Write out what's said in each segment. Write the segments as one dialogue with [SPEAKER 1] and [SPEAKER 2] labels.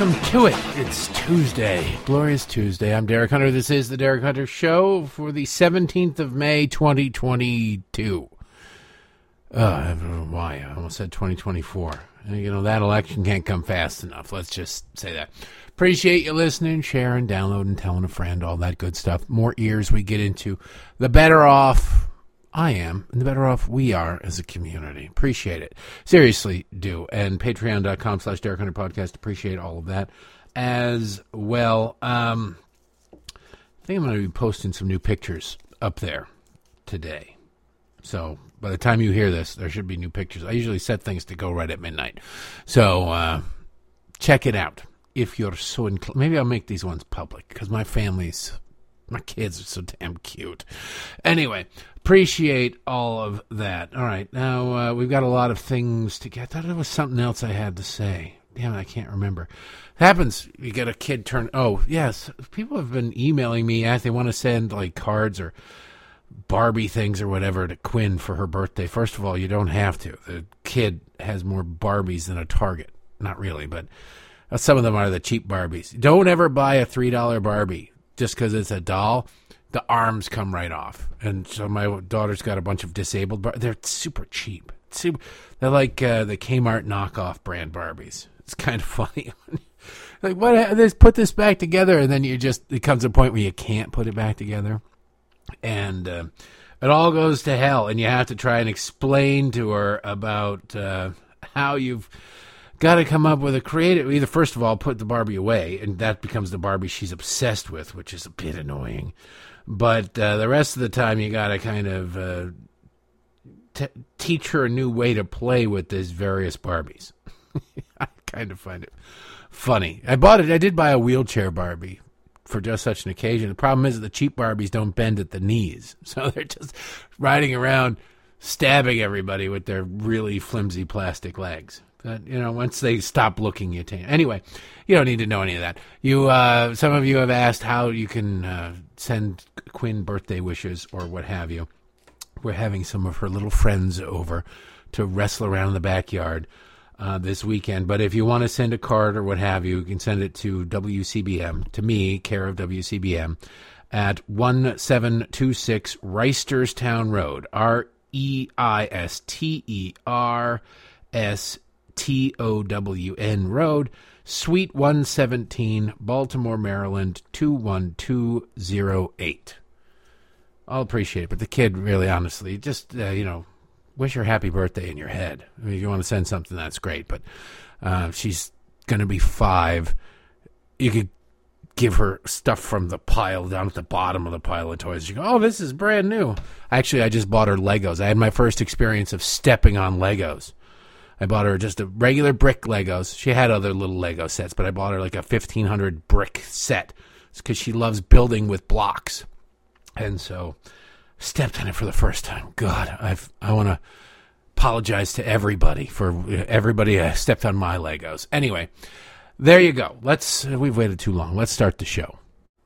[SPEAKER 1] welcome to it. It's Tuesday, glorious Tuesday. I'm Derek Hunter. This is the Derek Hunter Show for the 17th of May, 2022. Uh, why I almost said 2024. You know that election can't come fast enough. Let's just say that. Appreciate you listening, sharing, downloading, telling a friend, all that good stuff. More ears we get into, the better off I am, and the better off we are as a community. Appreciate it. Seriously, do. And patreon.com slash Derek Hunter Podcast. Appreciate all of that as well. Um, I think I'm going to be posting some new pictures up there today. So by the time you hear this, there should be new pictures. I usually set things to go right at midnight. So uh, check it out if you're so inclined. Maybe I'll make these ones public because my family's my kids are so damn cute. Anyway, appreciate all of that. All right, now uh, we've got a lot of things to get. I thought it was something else I had to say. Damn I can't remember. It happens. You get a kid turn. Oh, yes. People have been emailing me as they want to send like cards or Barbie things or whatever to Quinn for her birthday. First of all, you don't have to. The kid has more Barbies than a Target. Not really, but some of them are the cheap Barbies. Don't ever buy a $3 Barbie just because it's a doll, the arms come right off. And so my daughter's got a bunch of disabled. Bar- they're super cheap. Super, they're like uh, the Kmart knockoff brand Barbies. It's kind of funny. like what? Let's put this back together, and then you just it comes a point where you can't put it back together, and uh, it all goes to hell. And you have to try and explain to her about uh, how you've got to come up with a creative either first of all put the barbie away and that becomes the barbie she's obsessed with which is a bit annoying. But uh, the rest of the time you got to kind of uh, t- teach her a new way to play with these various barbies. I kind of find it funny. I bought it i did buy a wheelchair barbie for just such an occasion the problem is that the cheap barbies don't bend at the knees so they're just riding around stabbing everybody with their really flimsy plastic legs but you know, once they stop looking, you take. Anyway, you don't need to know any of that. You, uh, some of you have asked how you can uh, send Quinn birthday wishes or what have you. We're having some of her little friends over to wrestle around in the backyard uh, this weekend. But if you want to send a card or what have you, you can send it to WCBM, to me, care of WCBM, at 1726 Reisterstown Road, R E I S T E R S T O W N Road, Suite 117, Baltimore, Maryland 21208. I'll appreciate it, but the kid, really, honestly, just, uh, you know, wish her happy birthday in your head. I mean, if you want to send something, that's great, but uh, she's going to be five. You could give her stuff from the pile down at the bottom of the pile of toys. She go, "Oh, this is brand new." Actually, I just bought her Legos. I had my first experience of stepping on Legos. I bought her just a regular brick Legos. She had other little Lego sets, but I bought her like a 1500 brick set because she loves building with blocks. And so stepped on it for the first time. God, I've I want to apologize to everybody for everybody I stepped on my Legos. Anyway, there you go. Let's we've waited too long. Let's start the show.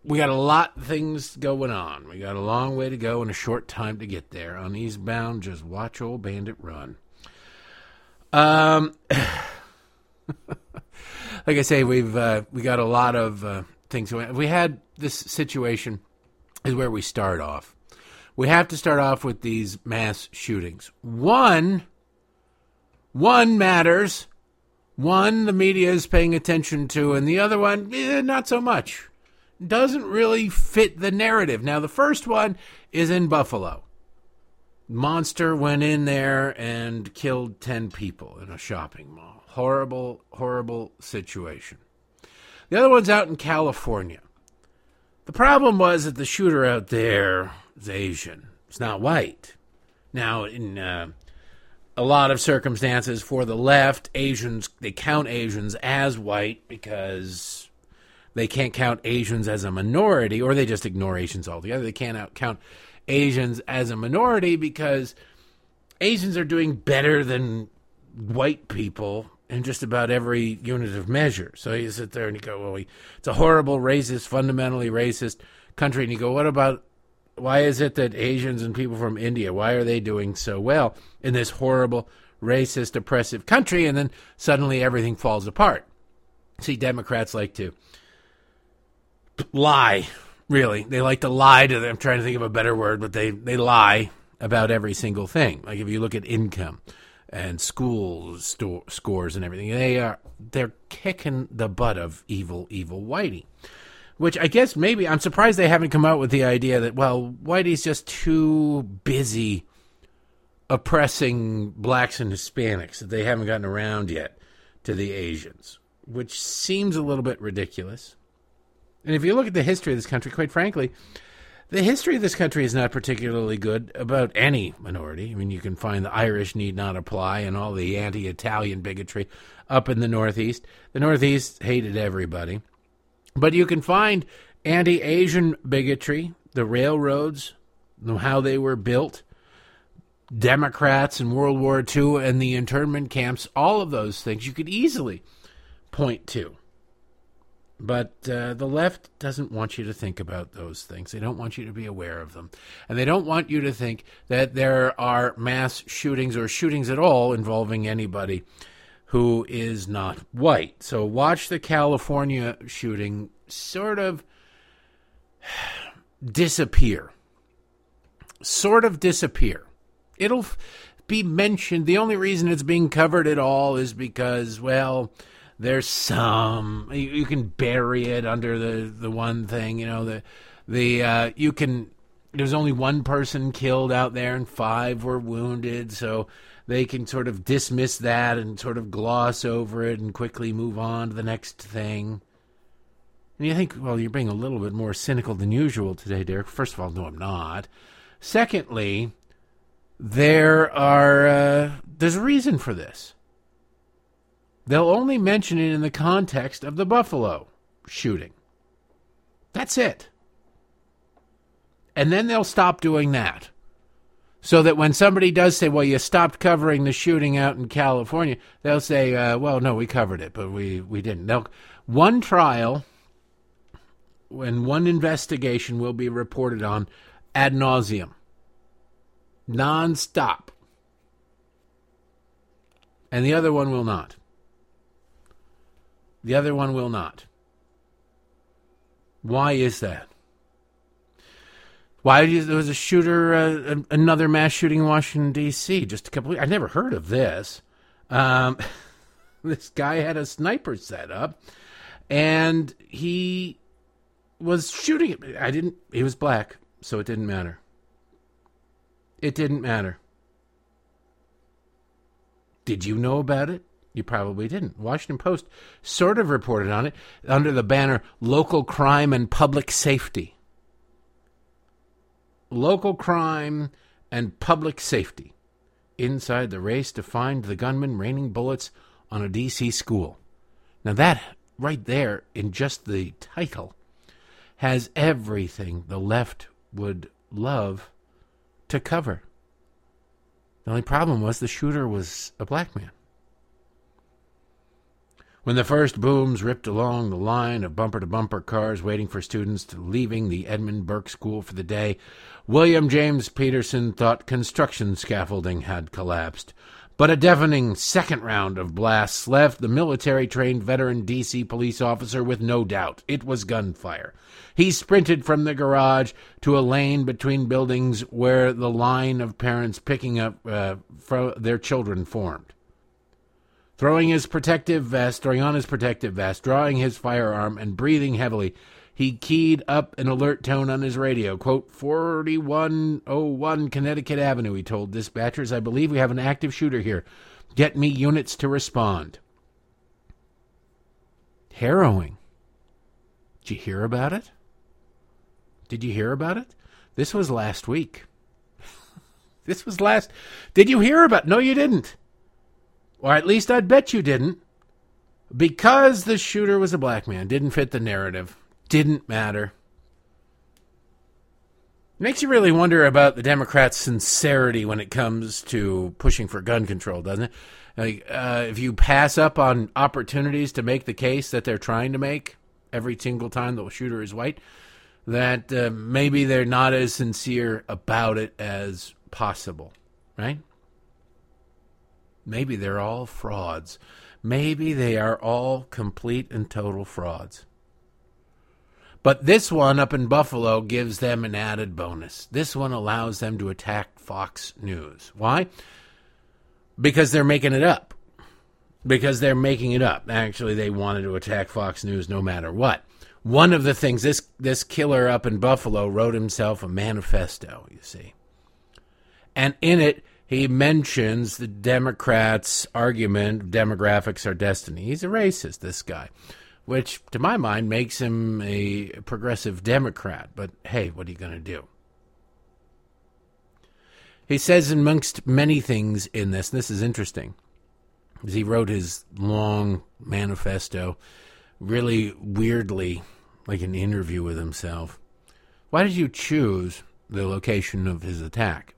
[SPEAKER 1] We got a lot of things going on. We got a long way to go and a short time to get there. On Eastbound, just watch old Bandit run. Um, like I say, we've uh, we got a lot of uh, things. We had this situation is where we start off. We have to start off with these mass shootings. One, one matters. One, the media is paying attention to, and the other one, eh, not so much. Doesn't really fit the narrative. Now, the first one is in Buffalo monster went in there and killed 10 people in a shopping mall. Horrible, horrible situation. The other one's out in California. The problem was that the shooter out there is Asian. It's not white. Now, in uh, a lot of circumstances for the left, Asians, they count Asians as white because they can't count Asians as a minority, or they just ignore Asians altogether. They can't count Asians as a minority because Asians are doing better than white people in just about every unit of measure. So you sit there and you go, well, it's a horrible, racist, fundamentally racist country. And you go, what about, why is it that Asians and people from India, why are they doing so well in this horrible, racist, oppressive country? And then suddenly everything falls apart. See, Democrats like to lie, really. They like to lie to them. I'm trying to think of a better word, but they, they lie about every single thing. Like if you look at income and school sto- scores and everything. They are they're kicking the butt of evil, evil Whitey. Which I guess maybe I'm surprised they haven't come out with the idea that well, Whitey's just too busy oppressing blacks and Hispanics that they haven't gotten around yet to the Asians, which seems a little bit ridiculous. And if you look at the history of this country, quite frankly, the history of this country is not particularly good about any minority. I mean, you can find the Irish need not apply and all the anti Italian bigotry up in the Northeast. The Northeast hated everybody. But you can find anti Asian bigotry, the railroads, how they were built, Democrats in World War II and the internment camps, all of those things you could easily point to. But uh, the left doesn't want you to think about those things. They don't want you to be aware of them. And they don't want you to think that there are mass shootings or shootings at all involving anybody who is not white. So watch the California shooting sort of disappear. Sort of disappear. It'll be mentioned. The only reason it's being covered at all is because, well, there's some you, you, can bury it under the the one thing you know the the uh, you can there's only one person killed out there and five were wounded so they can sort of dismiss that and sort of gloss over it and quickly move on to the next thing and you think well you're being a little bit more cynical than usual today derek first of all no i'm not secondly there are uh, there's a reason for this They'll only mention it in the context of the Buffalo shooting. That's it. And then they'll stop doing that. So that when somebody does say, well, you stopped covering the shooting out in California, they'll say, uh, well, no, we covered it, but we, we didn't. They'll, one trial and one investigation will be reported on ad nauseum, nonstop. And the other one will not. The other one will not. Why is that? Why you, there was a shooter, uh, another mass shooting in Washington D.C. just a couple. Weeks. I never heard of this. Um, this guy had a sniper set up, and he was shooting. I didn't. He was black, so it didn't matter. It didn't matter. Did you know about it? You probably didn't. Washington Post sort of reported on it under the banner Local Crime and Public Safety. Local crime and public safety inside the race to find the gunman raining bullets on a D.C. school. Now, that right there in just the title has everything the left would love to cover. The only problem was the shooter was a black man. When the first booms ripped along the line of bumper to bumper cars waiting for students leaving the Edmund Burke School for the day, William James Peterson thought construction scaffolding had collapsed. But a deafening second round of blasts left the military trained veteran D.C. police officer with no doubt it was gunfire. He sprinted from the garage to a lane between buildings where the line of parents picking up uh, their children formed. Throwing his protective vest, throwing on his protective vest, drawing his firearm, and breathing heavily, he keyed up an alert tone on his radio. Quote, 4101 Connecticut Avenue, he told dispatchers. I believe we have an active shooter here. Get me units to respond. Harrowing. Did you hear about it? Did you hear about it? This was last week. this was last. Did you hear about? No, you didn't. Or at least I'd bet you didn't. Because the shooter was a black man, didn't fit the narrative, didn't matter. Makes you really wonder about the Democrats' sincerity when it comes to pushing for gun control, doesn't it? Like, uh, if you pass up on opportunities to make the case that they're trying to make every single time the shooter is white, that uh, maybe they're not as sincere about it as possible, right? Maybe they're all frauds. Maybe they are all complete and total frauds. But this one up in Buffalo gives them an added bonus. This one allows them to attack Fox News. Why? Because they're making it up. Because they're making it up. Actually, they wanted to attack Fox News no matter what. One of the things this this killer up in Buffalo wrote himself a manifesto, you see. And in it he mentions the Democrats' argument demographics are destiny. He's a racist, this guy which to my mind makes him a progressive Democrat. But hey, what are you going to do? He says, amongst many things in this, this is interesting, he wrote his long manifesto really weirdly, like an interview with himself. Why did you choose the location of his attack?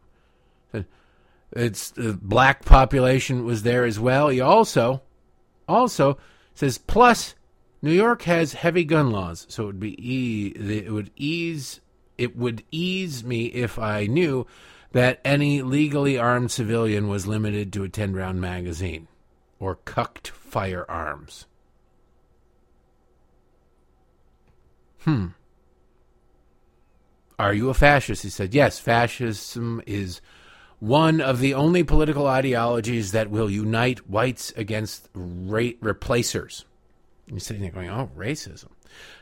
[SPEAKER 1] It's the black population was there as well. He also, also says, plus New York has heavy gun laws, so it would be e- it would ease it would ease me if I knew that any legally armed civilian was limited to a 10 round magazine or cucked firearms. Hmm. Are you a fascist? He said, Yes, fascism is one of the only political ideologies that will unite whites against ra- replacers. You're sitting there going, "Oh, racism."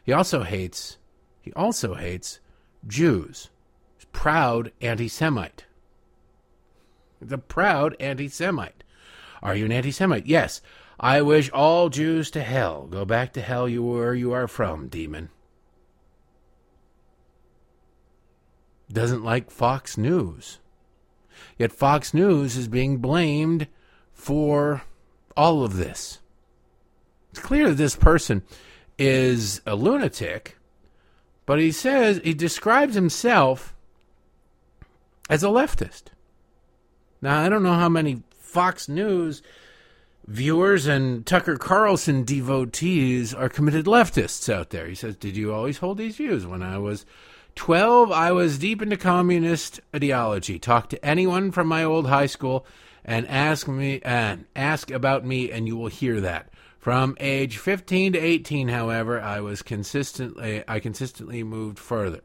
[SPEAKER 1] He also hates. He also hates Jews. He's proud anti-Semite. The proud anti-Semite. Are you an anti-Semite? Yes. I wish all Jews to hell. Go back to hell you where you are from, demon. Doesn't like Fox News. Yet Fox News is being blamed for all of this. It's clear that this person is a lunatic, but he says he describes himself as a leftist. Now, I don't know how many Fox News viewers and Tucker Carlson devotees are committed leftists out there. He says, Did you always hold these views? When I was 12, I was deep into communist ideology. Talk to anyone from my old high school and ask me and ask about me and you will hear that. From age 15 to 18, however, I was consistently I consistently moved further.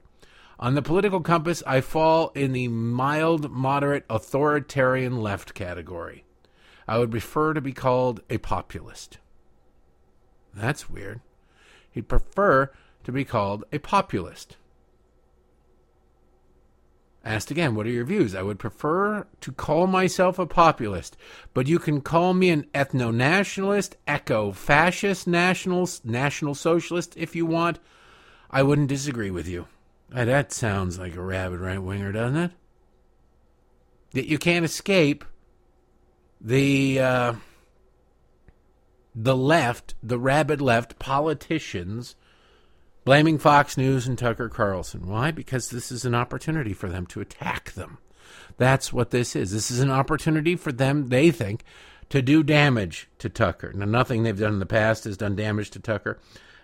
[SPEAKER 1] On the political compass, I fall in the mild, moderate, authoritarian left category. I would prefer to be called a populist. That's weird. He'd prefer to be called a populist. Asked again, what are your views? I would prefer to call myself a populist, but you can call me an ethno nationalist, eco fascist, national, national socialist if you want. I wouldn't disagree with you. that sounds like a rabid right winger, doesn't it? That you can't escape the uh, the left, the rabid left politicians blaming Fox News and Tucker Carlson. Why? Because this is an opportunity for them to attack them. That's what this is. This is an opportunity for them, they think, to do damage to Tucker. Now, nothing they've done in the past has done damage to Tucker.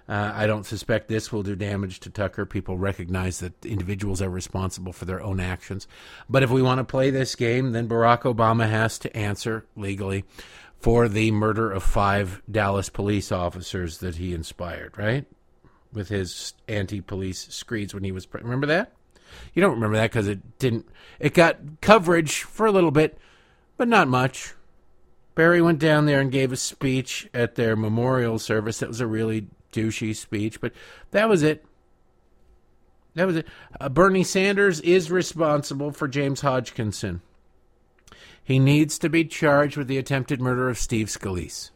[SPEAKER 1] Uh, I don't suspect this will do damage to Tucker. People recognize that individuals are responsible for their own actions. But if we want to play this game, then Barack Obama has to answer legally for the murder of five Dallas police officers that he inspired, right? With his anti-police screeds when he was. Pre- remember that? You don't remember that because it didn't. It got coverage for a little bit, but not much. Barry went down there and gave a speech at their memorial service. That was a really douchey speech, but that was it. That was it. Uh, Bernie Sanders is responsible for James Hodgkinson. He needs to be charged with the attempted murder of Steve Scalise.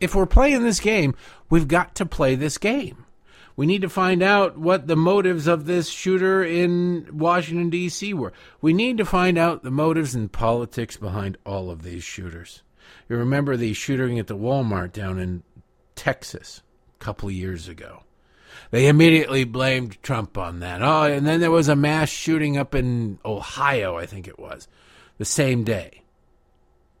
[SPEAKER 1] If we're playing this game, we've got to play this game. We need to find out what the motives of this shooter in Washington, D.C. were. We need to find out the motives and politics behind all of these shooters. You remember the shooting at the Walmart down in Texas a couple of years ago. They immediately blamed Trump on that. Oh, and then there was a mass shooting up in Ohio, I think it was, the same day.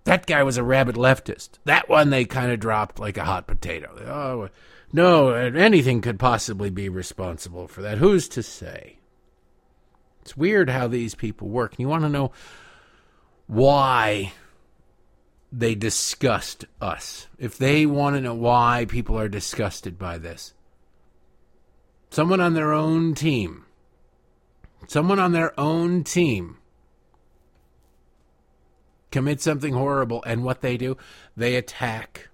[SPEAKER 1] That guy was a rabid leftist. That one they kind of dropped like a hot potato. Oh, no, anything could possibly be responsible for that. Who's to say? It's weird how these people work. And you want to know why they disgust us. If they want to know why people are disgusted by this, someone on their own team, someone on their own team commits something horrible, and what they do, they attack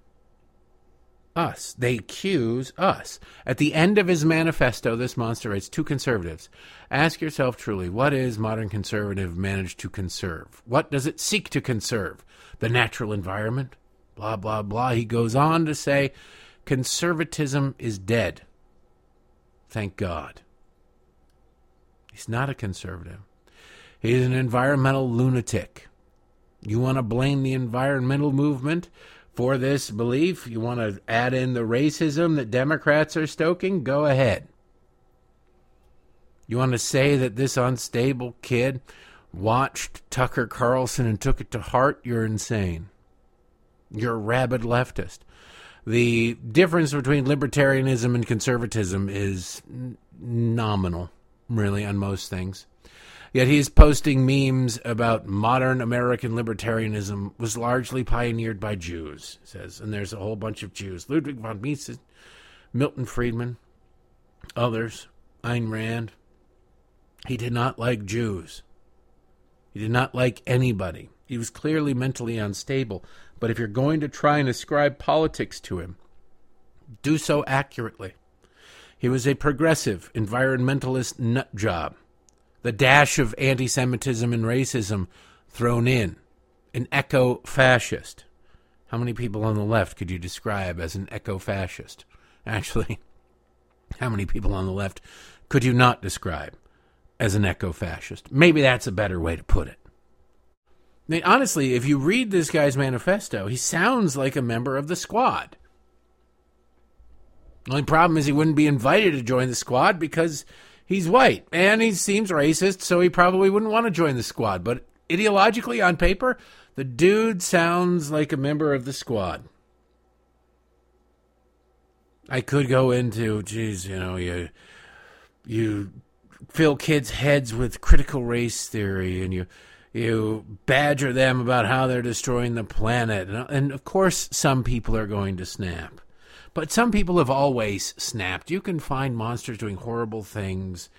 [SPEAKER 1] us. They accuse us. At the end of his manifesto, this monster writes to conservatives Ask yourself truly, what is modern conservative managed to conserve? What does it seek to conserve? The natural environment? Blah, blah, blah. He goes on to say, conservatism is dead. Thank God. He's not a conservative. He's an environmental lunatic. You want to blame the environmental movement for this belief? You want to add in the racism that Democrats are stoking? Go ahead. You want to say that this unstable kid watched Tucker Carlson and took it to heart? You're insane. You're a rabid leftist. The difference between libertarianism and conservatism is nominal, really, on most things. Yet he's posting memes about modern American libertarianism was largely pioneered by Jews, says, and there's a whole bunch of Jews. Ludwig von Mises, Milton Friedman, others, Ayn Rand. He did not like Jews. He did not like anybody. He was clearly mentally unstable. But if you're going to try and ascribe politics to him, do so accurately. He was a progressive environmentalist nut job the dash of anti Semitism and racism thrown in, an eco fascist. How many people on the left could you describe as an eco fascist? Actually, how many people on the left could you not describe as an eco fascist? Maybe that's a better way to put it. I mean, honestly, if you read this guy's manifesto, he sounds like a member of the squad. The only problem is he wouldn't be invited to join the squad because he's white and he seems racist, so he probably wouldn't want to join the squad. But ideologically, on paper, the dude sounds like a member of the squad. I could go into, geez, you know, you you fill kids' heads with critical race theory, and you you badger them about how they're destroying the planet, and, and of course, some people are going to snap. But some people have always snapped. You can find monsters doing horrible things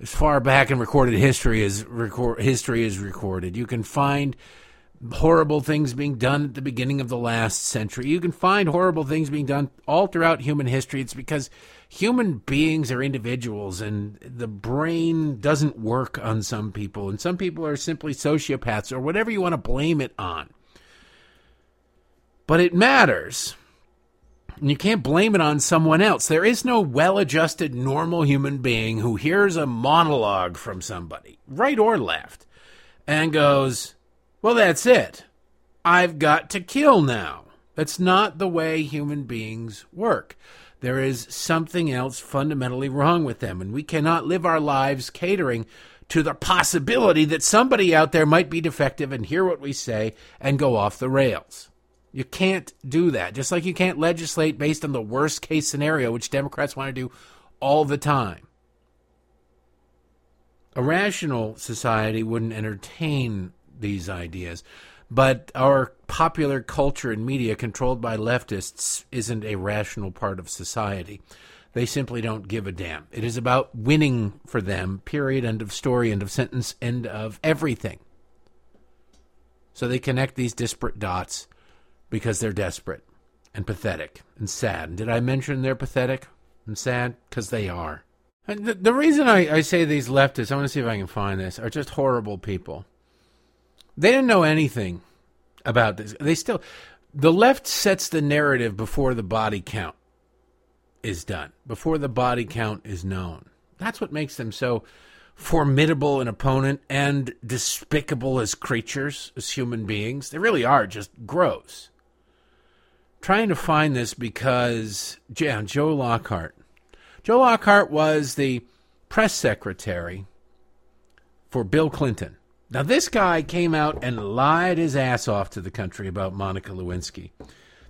[SPEAKER 1] as far back in recorded history as history is recorded. You can find horrible things being done at the beginning of the last century. You can find horrible things being done all throughout human history. It's because human beings are individuals and the brain doesn't work on some people. And some people are simply sociopaths or whatever you want to blame it on. But it matters and you can't blame it on someone else. There is no well adjusted, normal human being who hears a monologue from somebody, right or left, and goes, Well, that's it. I've got to kill now. That's not the way human beings work. There is something else fundamentally wrong with them, and we cannot live our lives catering to the possibility that somebody out there might be defective and hear what we say and go off the rails. You can't do that. Just like you can't legislate based on the worst case scenario, which Democrats want to do all the time. A rational society wouldn't entertain these ideas, but our popular culture and media controlled by leftists isn't a rational part of society. They simply don't give a damn. It is about winning for them, period, end of story, end of sentence, end of everything. So they connect these disparate dots because they're desperate and pathetic and sad. did I mention they're pathetic and sad? Because they are. And the, the reason I, I say these leftists, I want to see if I can find this, are just horrible people. They didn't know anything about this. They still, the left sets the narrative before the body count is done, before the body count is known. That's what makes them so formidable an opponent and despicable as creatures, as human beings. They really are just gross trying to find this because yeah, um, Joe Lockhart, Joe Lockhart was the press secretary for Bill Clinton. Now, this guy came out and lied his ass off to the country about Monica Lewinsky.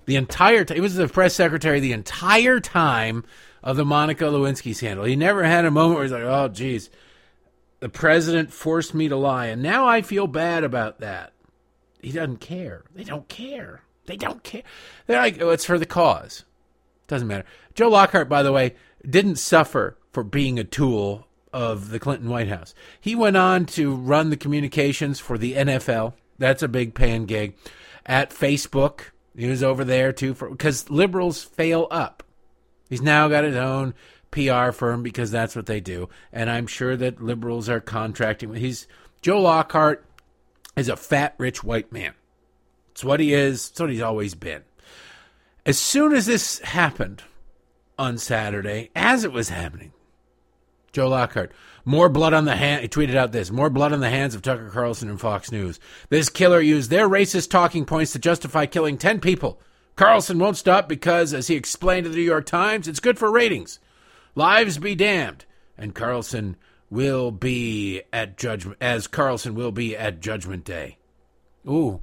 [SPEAKER 1] The entire time, he was the press secretary the entire time of the Monica Lewinsky scandal. He never had a moment where he's like, oh, geez, the president forced me to lie. And now I feel bad about that. He doesn't care. They don't care. They don't care. They're like, oh, it's for the cause. Doesn't matter. Joe Lockhart, by the way, didn't suffer for being a tool of the Clinton White House. He went on to run the communications for the NFL. That's a big paying gig. At Facebook, he was over there too for because liberals fail up. He's now got his own PR firm because that's what they do, and I'm sure that liberals are contracting. He's Joe Lockhart is a fat rich white man. It's what he is. It's what he's always been. As soon as this happened on Saturday, as it was happening, Joe Lockhart. More blood on the hand. He tweeted out this: "More blood on the hands of Tucker Carlson and Fox News. This killer used their racist talking points to justify killing ten people. Carlson won't stop because, as he explained to the New York Times, it's good for ratings. Lives be damned, and Carlson will be at judgment as Carlson will be at Judgment Day. Ooh,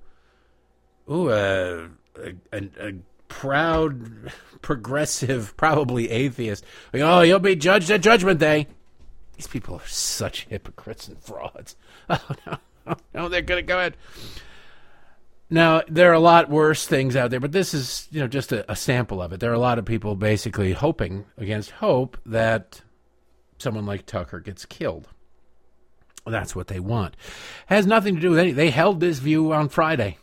[SPEAKER 1] ooh, uh, a, a, a proud progressive, probably atheist. Oh, you'll be judged at Judgment Day. These people are such hypocrites and frauds. Oh, no. no, they're going to go ahead. Now, there are a lot worse things out there, but this is, you know, just a, a, sample of it. There are a lot of people basically hoping against hope that someone like Tucker gets killed. That's what they want. Has nothing to do with any. They held this view on Friday.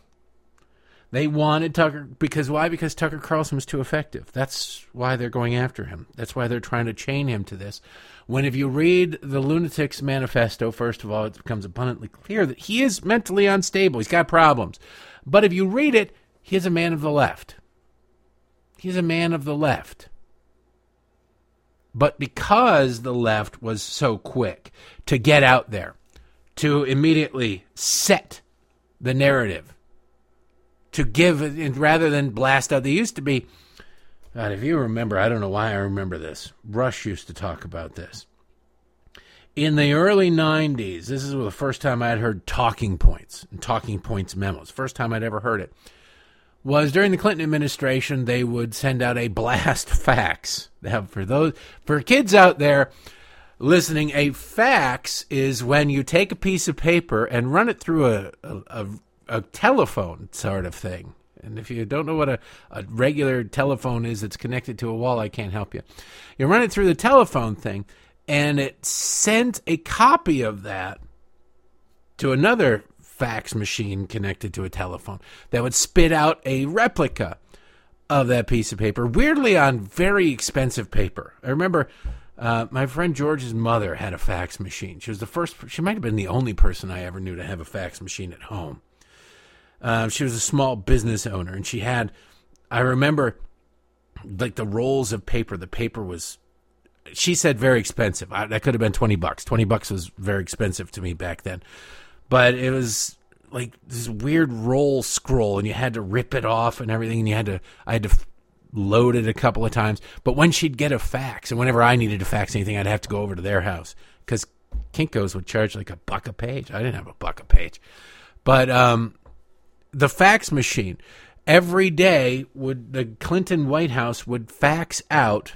[SPEAKER 1] They wanted Tucker because why? Because Tucker Carlson was too effective. That's why they're going after him. That's why they're trying to chain him to this. When if you read the Lunatics Manifesto, first of all, it becomes abundantly clear that he is mentally unstable. He's got problems. But if you read it, he is a man of the left. He's a man of the left. But because the left was so quick to get out there, to immediately set the narrative, to give rather than blast out. They used to be. God, if you remember, I don't know why I remember this. Rush used to talk about this. In the early 90s, this is the first time I'd heard talking points and talking points memos. First time I'd ever heard it was during the Clinton administration. They would send out a blast fax. Now, for those for kids out there listening, a fax is when you take a piece of paper and run it through a, a, a a telephone sort of thing. And if you don't know what a, a regular telephone is that's connected to a wall, I can't help you. You run it through the telephone thing, and it sent a copy of that to another fax machine connected to a telephone that would spit out a replica of that piece of paper, weirdly on very expensive paper. I remember uh, my friend George's mother had a fax machine. She was the first, she might have been the only person I ever knew to have a fax machine at home. Uh, she was a small business owner, and she had, I remember, like the rolls of paper. The paper was, she said, very expensive. I, that could have been twenty bucks. Twenty bucks was very expensive to me back then, but it was like this weird roll scroll, and you had to rip it off and everything, and you had to, I had to load it a couple of times. But when she'd get a fax, and whenever I needed to fax anything, I'd have to go over to their house because Kinkos would charge like a buck a page. I didn't have a buck a page, but um, the fax machine. Every day would the Clinton White House would fax out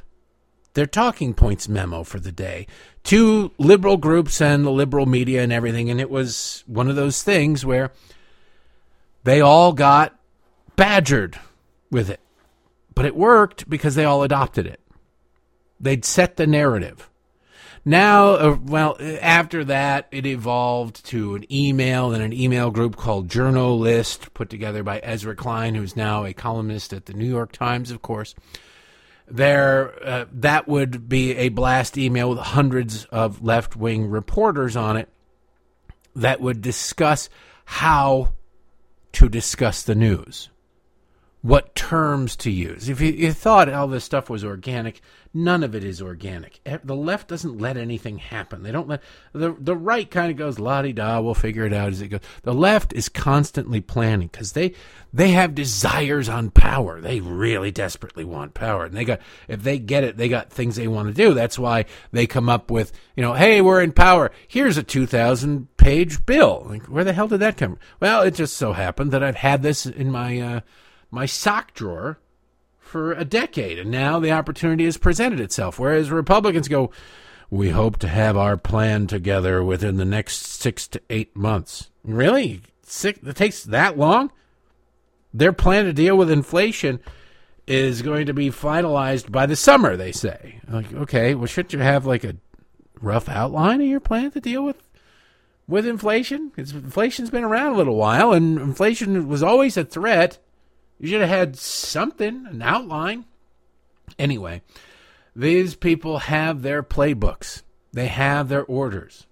[SPEAKER 1] their talking points memo for the day to liberal groups and the liberal media and everything and it was one of those things where they all got badgered with it. But it worked because they all adopted it. They'd set the narrative. Now, uh, well, after that, it evolved to an email and an email group called JournoList, put together by Ezra Klein, who's now a columnist at the New York Times, of course. There, uh, that would be a blast email with hundreds of left wing reporters on it that would discuss how to discuss the news. what terms to use. If you, you, thought all this stuff was organic, none of it is organic. The left doesn't let anything happen. They don't let the the right kind of goes la di da. We'll figure it out as it goes. The left is constantly planning because they they have desires on power. They really desperately want power, and they got if they get it, they got things they want to do. That's why they come up with you know, hey, we're in power. Here's a two thousand page bill. Like, where the hell did that come? from? Well, it just so happened that I've had this in my. Uh, my sock drawer for a decade, and now the opportunity has presented itself. Whereas Republicans go, we hope to have our plan together within the next six to eight months. Really? Six, it takes that long? Their plan to deal with inflation is going to be finalized by the summer, they say. Like, okay, well, shouldn't you have like a rough outline of your plan to deal with with inflation? Because inflation's been around a little while, and inflation was always a threat you should have had something, an outline. Anyway, these people have their playbooks, they have their orders.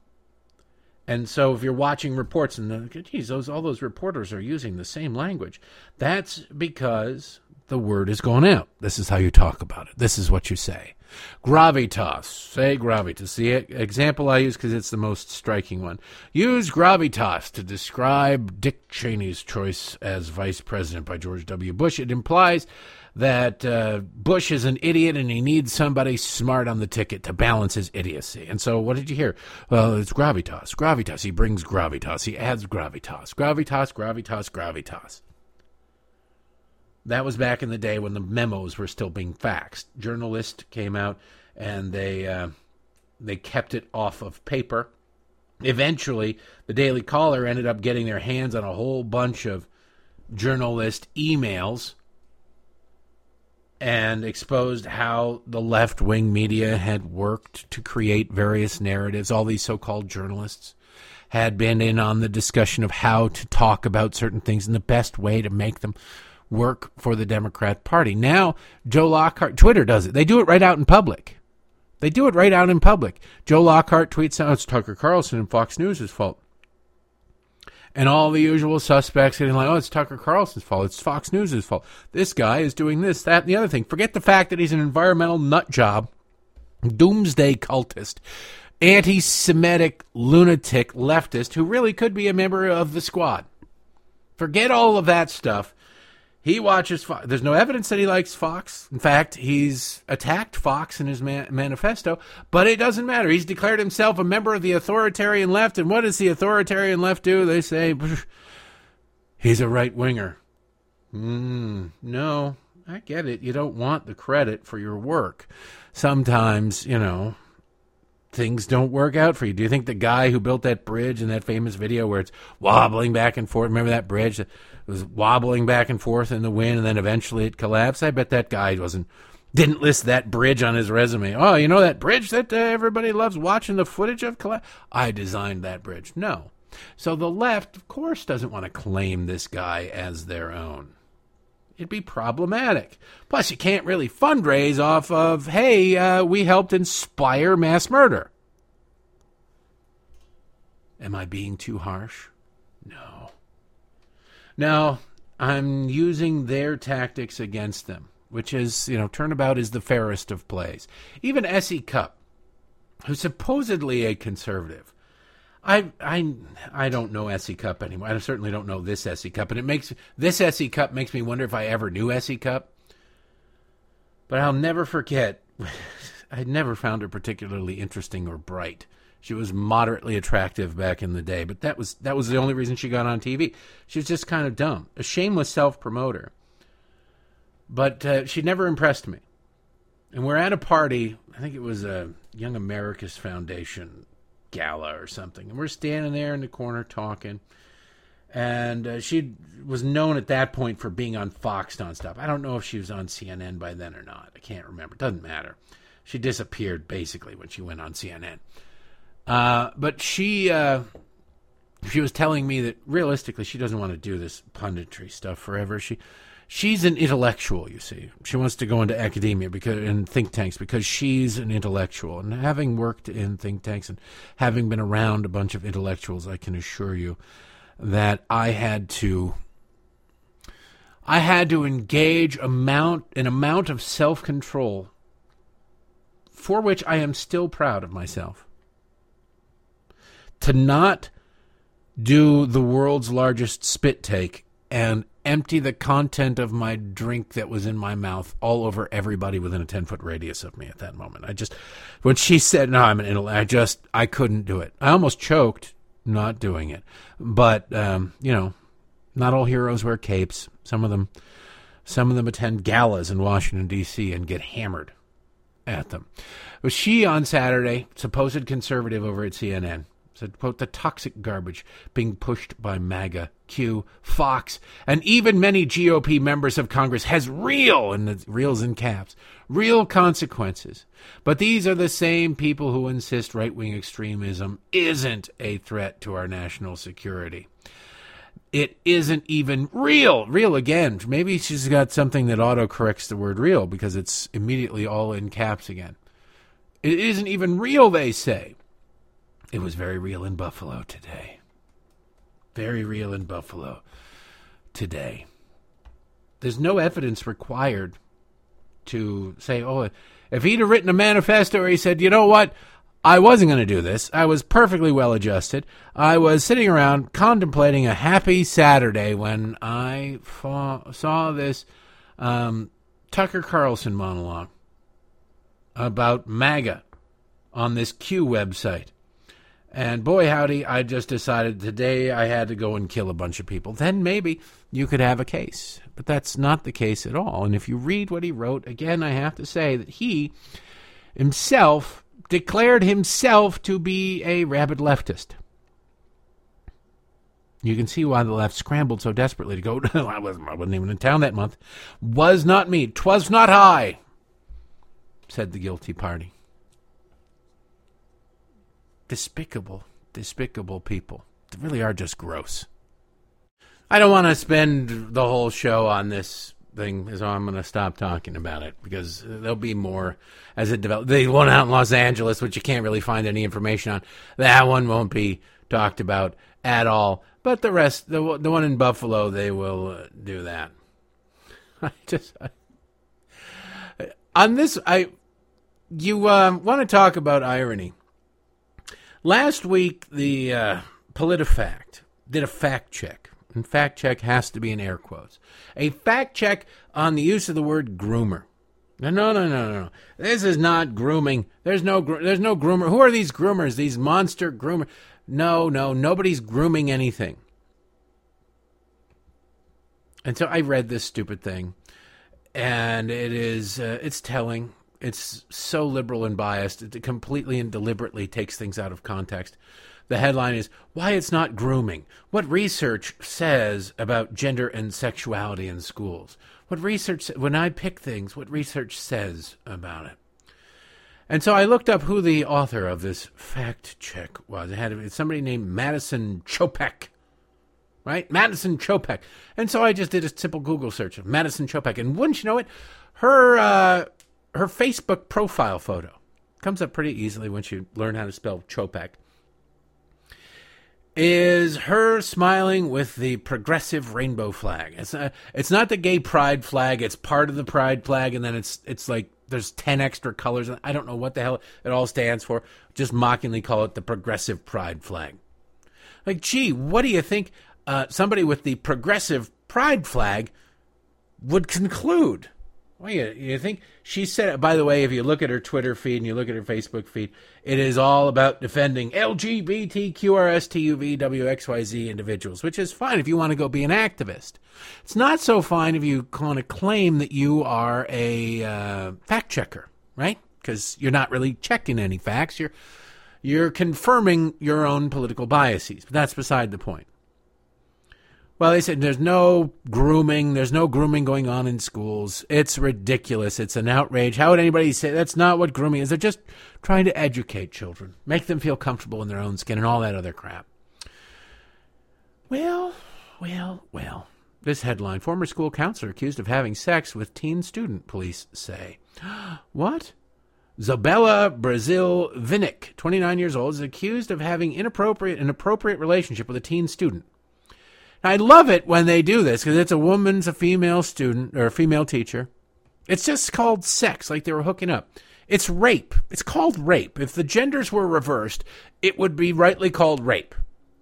[SPEAKER 1] And so if you're watching reports and the, geez, those all those reporters are using the same language, that's because the word is going out. This is how you talk about it. This is what you say. Gravitas. Say gravitas. The example I use because it's the most striking one. Use gravitas to describe Dick Cheney's choice as vice president by George W. Bush. It implies that uh, Bush is an idiot and he needs somebody smart on the ticket to balance his idiocy. And so, what did you hear? Well, it's gravitas. Gravitas. He brings gravitas. He adds gravitas. Gravitas, gravitas, gravitas. That was back in the day when the memos were still being faxed. Journalists came out and they uh, they kept it off of paper. Eventually, the Daily Caller ended up getting their hands on a whole bunch of journalist emails and exposed how the left wing media had worked to create various narratives. All these so called journalists had been in on the discussion of how to talk about certain things and the best way to make them work for the Democrat Party. Now, Joe Lockhart, Twitter does it. They do it right out in public. They do it right out in public. Joe Lockhart tweets out it's Tucker Carlson and Fox News' fault. And all the usual suspects getting like, oh, it's Tucker Carlson's fault. It's Fox News' fault. This guy is doing this, that, and the other thing. Forget the fact that he's an environmental nut job, doomsday cultist, anti Semitic lunatic leftist who really could be a member of the squad. Forget all of that stuff he watches Fox. There's no evidence that he likes Fox. In fact, he's attacked Fox in his man- manifesto, but it doesn't matter. He's declared himself a member of the authoritarian left, and what does the authoritarian left do? They say he's a right winger. Mm, no, I get it. You don't want the credit for your work. Sometimes, you know, things don't work out for you. Do you think the guy who built that bridge in that famous video where it's wobbling back and forth, remember that bridge that was wobbling back and forth in the wind and then eventually it collapsed? I bet that guy wasn't didn't list that bridge on his resume. Oh, you know that bridge that uh, everybody loves watching the footage of collapse? I designed that bridge. No. So the left, of course, doesn't want to claim this guy as their own it'd be problematic. Plus, you can't really fundraise off of, hey, uh, we helped inspire mass murder. Am I being too harsh? No. Now, I'm using their tactics against them, which is, you know, turnabout is the fairest of plays. Even S.E. Cupp, who's supposedly a conservative, I I I don't know SE Cupp anymore. I certainly don't know this SE Cupp, and it makes this SE Cupp makes me wonder if I ever knew SE Cupp. But I'll never forget. I never found her particularly interesting or bright. She was moderately attractive back in the day, but that was that was the only reason she got on TV. She was just kind of dumb, a shameless self promoter. But uh, she never impressed me. And we're at a party. I think it was a Young Americas Foundation gala or something. And we're standing there in the corner talking. And uh, she was known at that point for being on Fox nonstop. I don't know if she was on CNN by then or not. I can't remember. It Doesn't matter. She disappeared basically when she went on CNN. Uh, but she uh, she was telling me that realistically she doesn't want to do this punditry stuff forever. She she's an intellectual, you see. She wants to go into academia because in think tanks because she's an intellectual. And having worked in think tanks and having been around a bunch of intellectuals, I can assure you that I had to I had to engage amount an amount of self control for which I am still proud of myself. To not do the world's largest spit take and empty the content of my drink that was in my mouth all over everybody within a 10 foot radius of me at that moment. I just, when she said, no, I'm an intellect, I just, I couldn't do it. I almost choked not doing it. But, um, you know, not all heroes wear capes. Some of them, some of them attend galas in Washington, D.C. and get hammered at them. But she on Saturday, supposed conservative over at CNN, said, quote, the toxic garbage being pushed by MAGA, Q, Fox, and even many GOP members of Congress has real, and the reals in caps, real consequences. But these are the same people who insist right wing extremism isn't a threat to our national security. It isn't even real. Real again. Maybe she's got something that auto corrects the word real because it's immediately all in caps again. It isn't even real, they say. It was very real in Buffalo today. Very real in Buffalo today. There's no evidence required to say, oh, if he'd have written a manifesto or he said, you know what, I wasn't going to do this. I was perfectly well adjusted. I was sitting around contemplating a happy Saturday when I fa- saw this um, Tucker Carlson monologue about MAGA on this Q website. And boy, howdy, I just decided today I had to go and kill a bunch of people. Then maybe you could have a case. But that's not the case at all. And if you read what he wrote, again, I have to say that he himself declared himself to be a rabid leftist. You can see why the left scrambled so desperately to go. I, wasn't, I wasn't even in town that month. Was not me. Twas not I, said the guilty party despicable, despicable people. They really are just gross. I don't want to spend the whole show on this thing, so I'm going to stop talking about it because there'll be more as it develops. The one out in Los Angeles, which you can't really find any information on, that one won't be talked about at all. But the rest, the the one in Buffalo, they will uh, do that. I just I, on this, I you uh, want to talk about irony? Last week, the uh, PolitiFact did a fact check. And fact check has to be in air quotes. A fact check on the use of the word groomer. No, no, no, no, no. This is not grooming. There's no, there's no groomer. Who are these groomers? These monster groomers? No, no, nobody's grooming anything. And so I read this stupid thing, and it is, uh, it's telling it's so liberal and biased. It completely and deliberately takes things out of context. The headline is Why It's Not Grooming. What research says about gender and sexuality in schools? What research, when I pick things, what research says about it? And so I looked up who the author of this fact check was. It had somebody named Madison Czopek, right? Madison Czopek. And so I just did a simple Google search of Madison Czopek. And wouldn't you know it, her uh, her Facebook profile photo comes up pretty easily once you learn how to spell Czopek. Is her smiling with the progressive rainbow flag? It's not, it's not the gay pride flag. It's part of the pride flag, and then it's it's like there's ten extra colors. I don't know what the hell it all stands for. Just mockingly call it the progressive pride flag. Like, gee, what do you think? Uh, somebody with the progressive pride flag would conclude well, you, you think she said? By the way, if you look at her Twitter feed and you look at her Facebook feed, it is all about defending LGBTQRSTUVWXYZ individuals, which is fine if you want to go be an activist. It's not so fine if you want to claim that you are a uh, fact checker, right? Because you're not really checking any facts. You're you're confirming your own political biases. But that's beside the point. Well, they said there's no grooming. There's no grooming going on in schools. It's ridiculous. It's an outrage. How would anybody say that's not what grooming is? They're just trying to educate children, make them feel comfortable in their own skin, and all that other crap. Well, well, well. This headline Former school counselor accused of having sex with teen student, police say. what? Zabella Brazil Vinick, 29 years old, is accused of having inappropriate, an inappropriate relationship with a teen student. I love it when they do this because it's a woman's a female student or a female teacher. It's just called sex, like they were hooking up. It's rape. It's called rape. If the genders were reversed, it would be rightly called rape.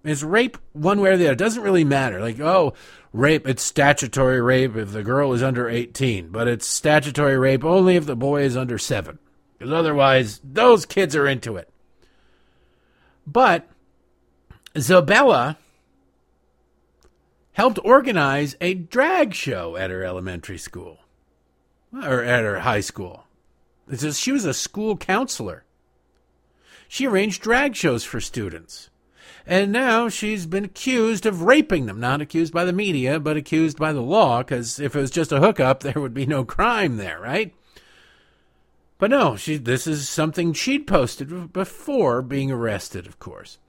[SPEAKER 1] It's rape one way or the other. It doesn't really matter. Like, oh, rape, it's statutory rape if the girl is under 18, but it's statutory rape only if the boy is under 7. Because otherwise, those kids are into it. But Zabella helped organize a drag show at her elementary school or at her high school. She was a school counselor. She arranged drag shows for students. And now she's been accused of raping them. Not accused by the media, but accused by the law, because if it was just a hookup, there would be no crime there, right? But no, she, this is something she'd posted before being arrested, of course.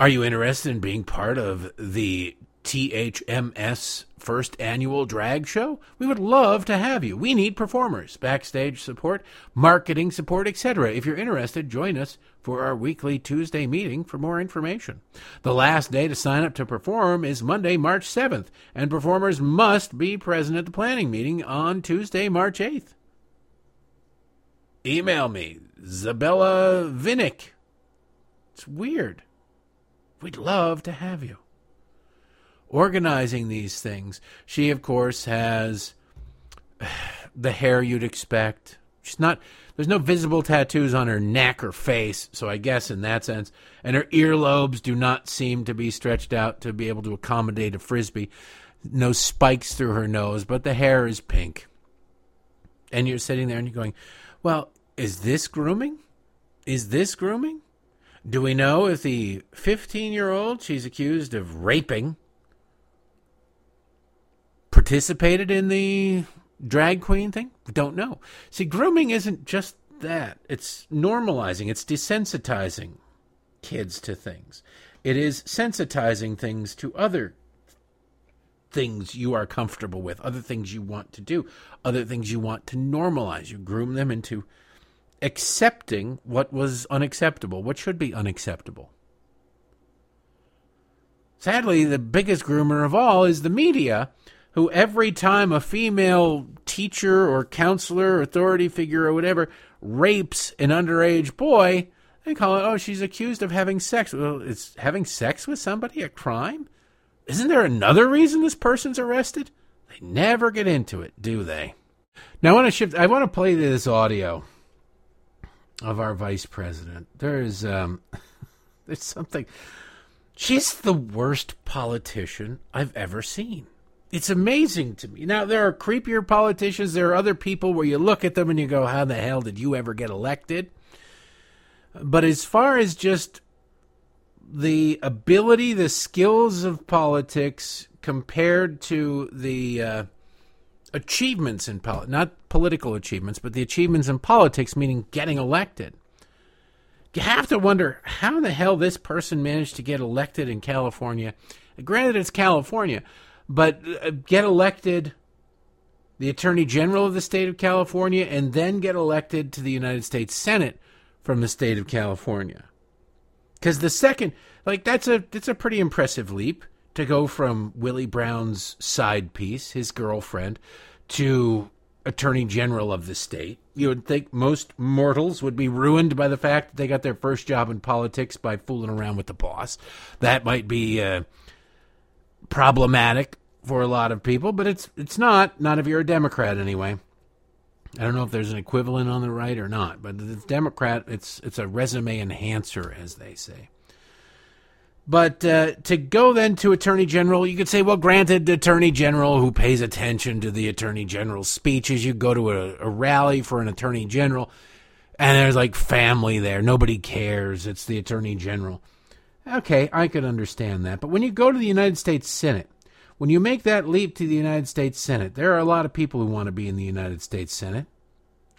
[SPEAKER 1] Are you interested in being part of the THMS first annual drag show? We would love to have you. We need performers, backstage support, marketing support, etc. If you're interested, join us for our weekly Tuesday meeting for more information. The last day to sign up to perform is Monday, March 7th, and performers must be present at the planning meeting on Tuesday, March 8th. Email me, Zabella Vinnick. It's weird. We'd love to have you organizing these things. She, of course, has the hair you'd expect. She's not, there's no visible tattoos on her neck or face, so I guess in that sense. And her earlobes do not seem to be stretched out to be able to accommodate a frisbee. No spikes through her nose, but the hair is pink. And you're sitting there and you're going, well, is this grooming? Is this grooming? Do we know if the 15 year old she's accused of raping participated in the drag queen thing? We don't know. See, grooming isn't just that, it's normalizing, it's desensitizing kids to things. It is sensitizing things to other things you are comfortable with, other things you want to do, other things you want to normalize. You groom them into accepting what was unacceptable, what should be unacceptable. Sadly, the biggest groomer of all is the media, who every time a female teacher or counselor, authority figure, or whatever rapes an underage boy, they call it, oh, she's accused of having sex. Well, is having sex with somebody a crime? Isn't there another reason this person's arrested? They never get into it, do they? Now I want to shift. I want to play this audio of our vice president. There's um, there's something. She's the worst politician I've ever seen it's amazing to me. Now there are creepier politicians. There are other people where you look at them and you go, "How the hell did you ever get elected?" But as far as just the ability, the skills of politics compared to the uh, achievements in politics, not political achievements, but the achievements in politics, meaning getting elected. You have to wonder how the hell this person managed to get elected in California. Granted, it's California, but uh, get elected the Attorney General of the state of California and then get elected to the United States Senate from the state of California. Because the second, like that's a that's a pretty impressive leap to go from Willie Brown's side piece, his girlfriend, to Attorney General of the state. You would think most mortals would be ruined by the fact that they got their first job in politics by fooling around with the boss. That might be. Uh, problematic for a lot of people, but it's it's not. Not if you're a Democrat, anyway. I don't know if there's an equivalent on the right or not, but the Democrat, it's it's a resume enhancer, as they say. But uh, to go then to Attorney General, you could say, well, granted, the Attorney General who pays attention to the Attorney General's speeches, you go to a, a rally for an Attorney General, and there's like family there. Nobody cares. It's the Attorney General. Okay, I could understand that. But when you go to the United States Senate, when you make that leap to the United States Senate, there are a lot of people who want to be in the United States Senate.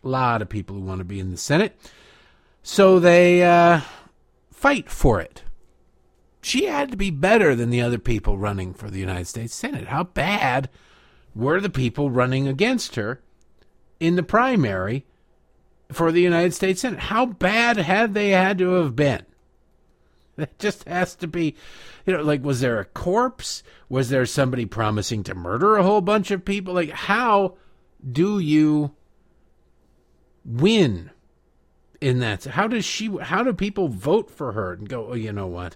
[SPEAKER 1] A lot of people who want to be in the Senate. So they uh, fight for it. She had to be better than the other people running for the United States Senate. How bad were the people running against her in the primary for the United States Senate? How bad had they had to have been? It just has to be, you know, like, was there a corpse? Was there somebody promising to murder a whole bunch of people? Like, how do you win in that? How does she, how do people vote for her and go, oh, you know what?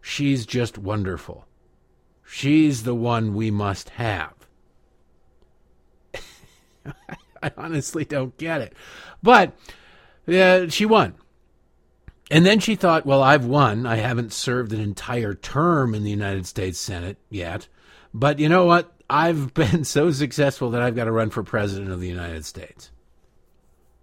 [SPEAKER 1] She's just wonderful. She's the one we must have. I honestly don't get it. But uh, she won. And then she thought, well, I've won. I haven't served an entire term in the United States Senate yet. But you know what? I've been so successful that I've got to run for president of the United States.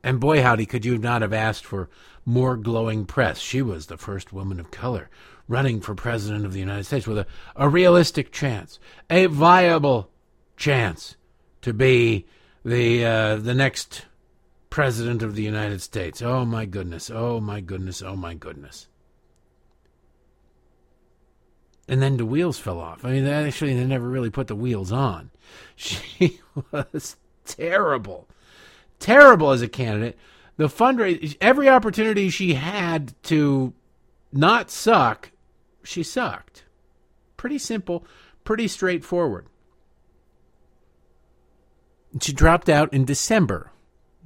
[SPEAKER 1] And boy, howdy, could you not have asked for more glowing press? She was the first woman of color running for president of the United States with a, a realistic chance, a viable chance to be the uh, the next president of the United States. Oh my goodness! Oh my goodness! Oh my goodness! And then the wheels fell off. I mean, actually, they never really put the wheels on. She was terrible, terrible as a candidate. The fundraise, every opportunity she had to not suck, she sucked. Pretty simple, pretty straightforward. She dropped out in December.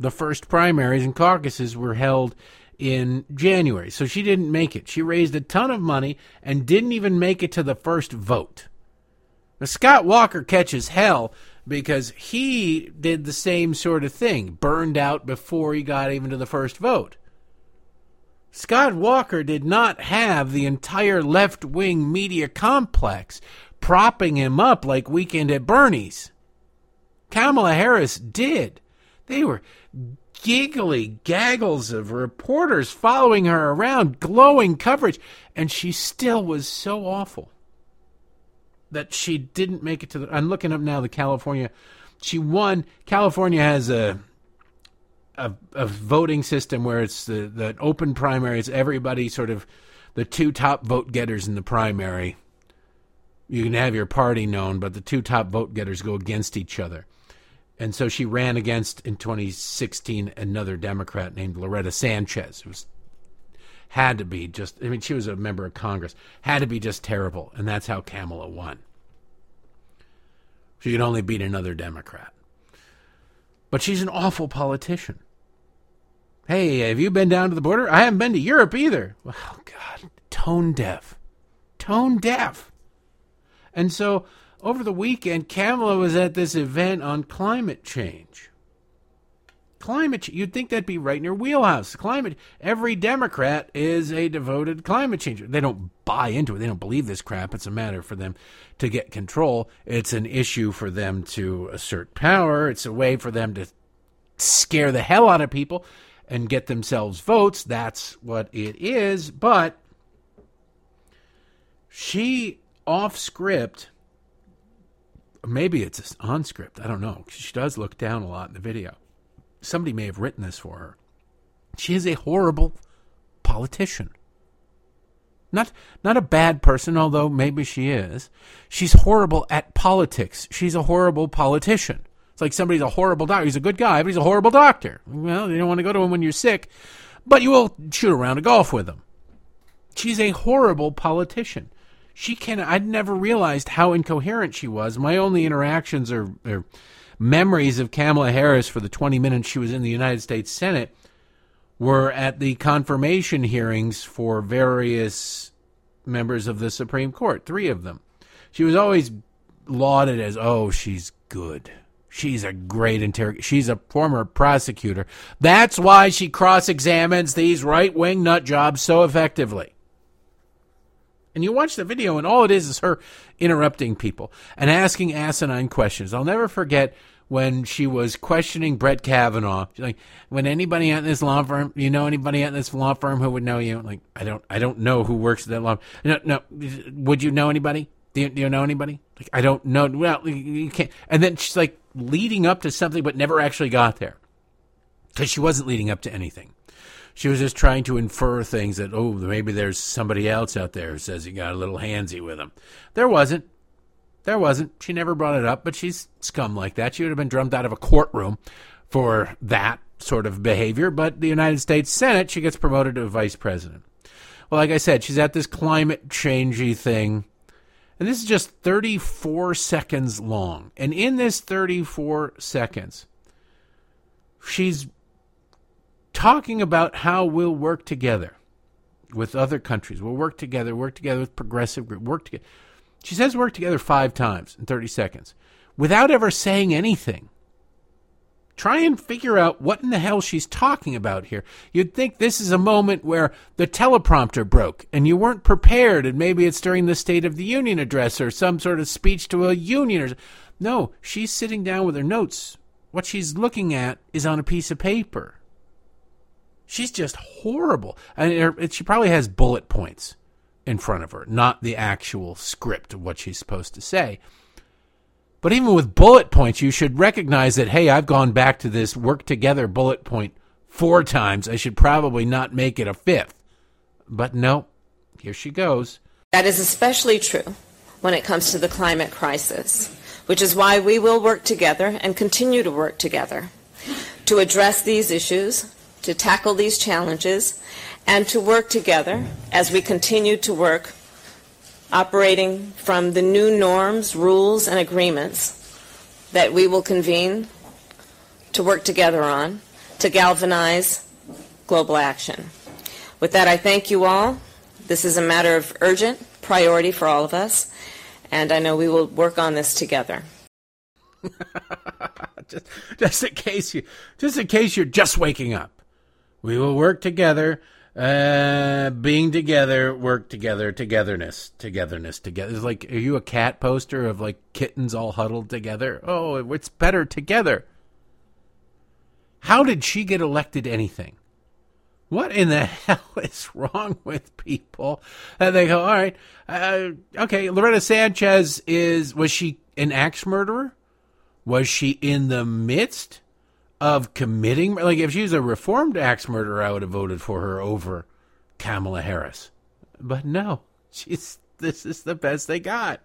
[SPEAKER 1] The first primaries and caucuses were held in January. So she didn't make it. She raised a ton of money and didn't even make it to the first vote. Now, Scott Walker catches hell because he did the same sort of thing, burned out before he got even to the first vote. Scott Walker did not have the entire left wing media complex propping him up like Weekend at Bernie's. Kamala Harris did. They were giggly gaggles of reporters following her around, glowing coverage, and she still was so awful that she didn't make it to the. I'm looking up now the California. She won. California has a a, a voting system where it's the, the open primaries. Everybody sort of the two top vote getters in the primary. You can have your party known, but the two top vote getters go against each other. And so she ran against in 2016 another Democrat named Loretta Sanchez, who was had to be just I mean she was a member of Congress, had to be just terrible, and that's how Kamala won. She could only beat another Democrat. But she's an awful politician. Hey, have you been down to the border? I haven't been to Europe either. Well, God, tone deaf. Tone deaf. And so over the weekend, Kamala was at this event on climate change. Climate, you'd think that'd be right in your wheelhouse. Climate, every Democrat is a devoted climate changer. They don't buy into it. They don't believe this crap. It's a matter for them to get control. It's an issue for them to assert power. It's a way for them to scare the hell out of people and get themselves votes. That's what it is. But she, off script, maybe it's on script. I don't know. She does look down a lot in the video. Somebody may have written this for her. She is a horrible politician. Not not a bad person, although maybe she is. She's horrible at politics. She's a horrible politician. It's like somebody's a horrible doctor. He's a good guy, but he's a horrible doctor. Well, you don't want to go to him when you're sick, but you will shoot around a golf with him. She's a horrible politician she can I'd never realized how incoherent she was. My only interactions or, or memories of Kamala Harris for the 20 minutes she was in the United States Senate were at the confirmation hearings for various members of the Supreme Court, three of them. She was always lauded as, oh, she's good. She's a great interrogator. She's a former prosecutor. That's why she cross examines these right wing nut jobs so effectively. And you watch the video, and all it is is her interrupting people and asking asinine questions. I'll never forget when she was questioning Brett Kavanaugh. She's like, "When anybody at this law firm, you know anybody at this law firm who would know you?" Like, I don't, I don't know who works at that law. No, no. Would you know anybody? Do you, do you know anybody? Like, I don't know. Well, you can't. And then she's like leading up to something, but never actually got there because she wasn't leading up to anything. She was just trying to infer things that, oh, maybe there's somebody else out there who says he got a little handsy with him. There wasn't. There wasn't. She never brought it up, but she's scum like that. She would have been drummed out of a courtroom for that sort of behavior. But the United States Senate, she gets promoted to vice president. Well, like I said, she's at this climate changey thing. And this is just 34 seconds long. And in this 34 seconds, she's talking about how we'll work together with other countries. We'll work together, work together with progressive group, work together. She says work together five times in 30 seconds without ever saying anything. Try and figure out what in the hell she's talking about here. You'd think this is a moment where the teleprompter broke and you weren't prepared, and maybe it's during the State of the Union address or some sort of speech to a union. Or... No, she's sitting down with her notes. What she's looking at is on a piece of paper. She's just horrible. And she probably has bullet points in front of her, not the actual script of what she's supposed to say. But even with bullet points, you should recognize that, hey, I've gone back to this work together bullet point four times. I should probably not make it a fifth. But no, here she goes.
[SPEAKER 2] That is especially true when it comes to the climate crisis, which is why we will work together and continue to work together to address these issues, to tackle these challenges, and to work together as we continue to work operating from the new norms, rules, and agreements that we will convene to work together on to galvanize global action. With that, I thank you all. This is a matter of urgent priority for all of us, and I know we will work on this together.
[SPEAKER 1] just, just in case you, just in case you're just waking up, we will work together uh, being together, work together, togetherness, togetherness, together. It's like, are you a cat poster of like kittens all huddled together? Oh, it's better together. How did she get elected anything? What in the hell is wrong with people? And they go, all right, uh, okay. Loretta Sanchez is was she an axe murderer? Was she in the midst of committing like if she was a reformed axe murderer, I would have voted for her over Kamala Harris. But no, she's this is the best they got.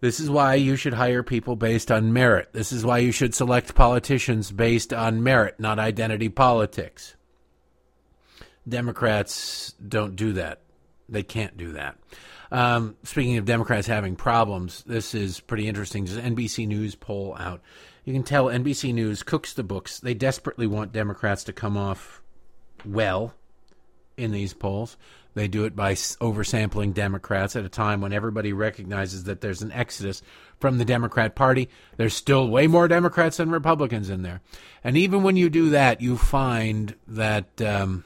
[SPEAKER 1] This is why you should hire people based on merit. This is why you should select politicians based on merit, not identity politics. Democrats don't do that. They can't do that. Um, speaking of Democrats having problems, this is pretty interesting. An NBC News poll out you can tell NBC News cooks the books. They desperately want Democrats to come off well in these polls. They do it by oversampling Democrats at a time when everybody recognizes that there's an exodus from the Democrat Party. There's still way more Democrats than Republicans in there. And even when you do that, you find that um,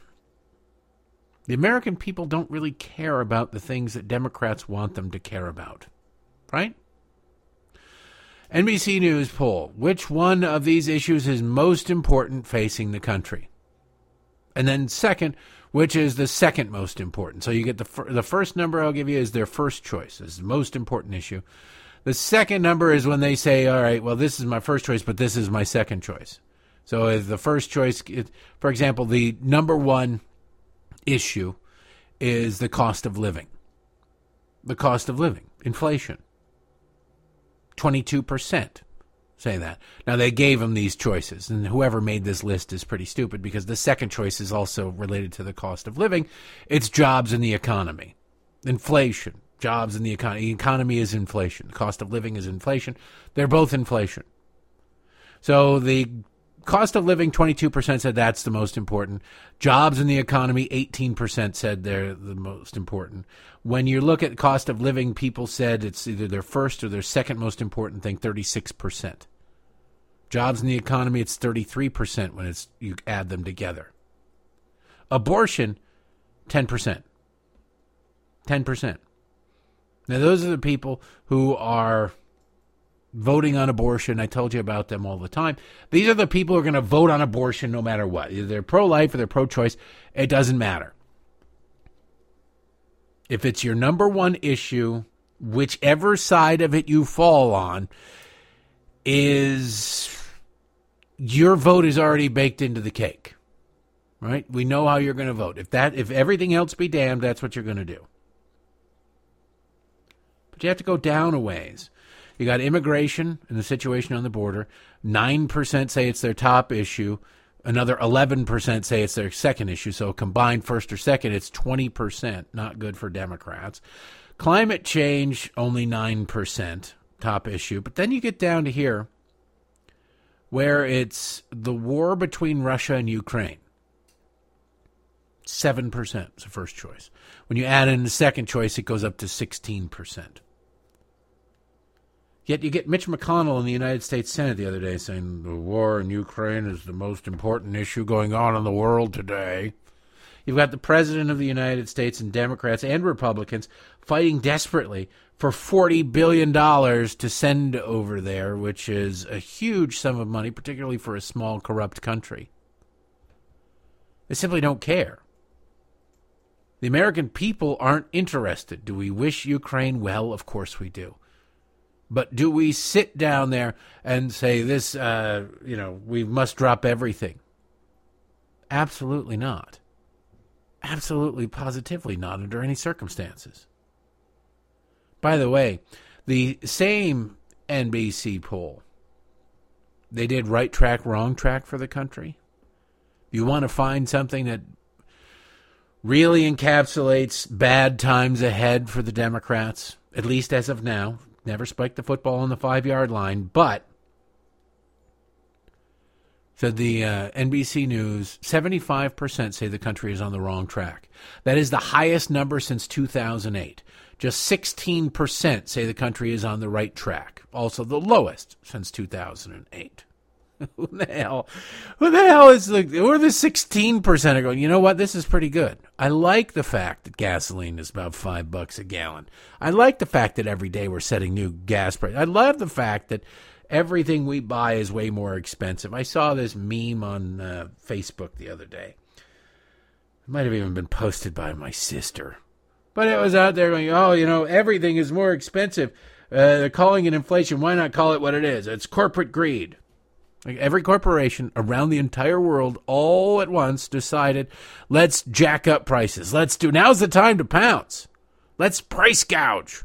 [SPEAKER 1] the American people don't really care about the things that Democrats want them to care about. Right? NBC News poll Which one of these issues is most important facing the country? And then, second, which is the second most important? So you get the, fir- the first number I'll give you is their first choice, is the most important issue. The second number is when they say, all right, well, this is my first choice, but this is my second choice. So the first choice, for example, the number one issue is the cost of living. The cost of living, inflation. 22% say that. Now, they gave them these choices, and whoever made this list is pretty stupid because the second choice is also related to the cost of living. It's jobs in the economy, inflation, jobs in the economy. The economy is inflation, the cost of living is inflation. They're both inflation. So the cost of living 22% said that's the most important. Jobs in the economy 18% said they're the most important. When you look at cost of living people said it's either their first or their second most important thing 36% jobs in the economy it's 33% when it's you add them together. Abortion 10% 10% now those are the people who are voting on abortion. I told you about them all the time. These are the people who are going to vote on abortion no matter what. Either they're pro life or they're pro choice. It doesn't matter. If it's your number one issue, whichever side of it you fall on, is your vote is already baked into the cake. Right? We know how you're going to vote. If that if everything else be damned, that's what you're going to do. But you have to go down a ways. You got immigration and the situation on the border. 9% say it's their top issue. Another 11% say it's their second issue. So combined first or second, it's 20%. Not good for Democrats. Climate change, only 9%, top issue. But then you get down to here where it's the war between Russia and Ukraine. 7% is the first choice. When you add in the second choice, it goes up to 16%. Yet you get Mitch McConnell in the United States Senate the other day saying the war in Ukraine is the most important issue going on in the world today. You've got the President of the United States and Democrats and Republicans fighting desperately for $40 billion to send over there, which is a huge sum of money, particularly for a small, corrupt country. They simply don't care. The American people aren't interested. Do we wish Ukraine well? Of course we do. But do we sit down there and say this, uh, you know, we must drop everything? Absolutely not. Absolutely, positively not under any circumstances. By the way, the same NBC poll, they did right track, wrong track for the country. You want to find something that really encapsulates bad times ahead for the Democrats, at least as of now. Never spiked the football on the five yard line, but said the uh, NBC News 75% say the country is on the wrong track. That is the highest number since 2008. Just 16% say the country is on the right track. Also the lowest since 2008. who the hell? Who the hell is the? Who are the sixteen percent are going? You know what? This is pretty good. I like the fact that gasoline is about five bucks a gallon. I like the fact that every day we're setting new gas prices. I love the fact that everything we buy is way more expensive. I saw this meme on uh, Facebook the other day. It might have even been posted by my sister, but it was out there going, "Oh, you know, everything is more expensive." Uh, they're calling it inflation. Why not call it what it is? It's corporate greed. Like every corporation around the entire world all at once decided, let's jack up prices. Let's do now's the time to pounce. Let's price gouge.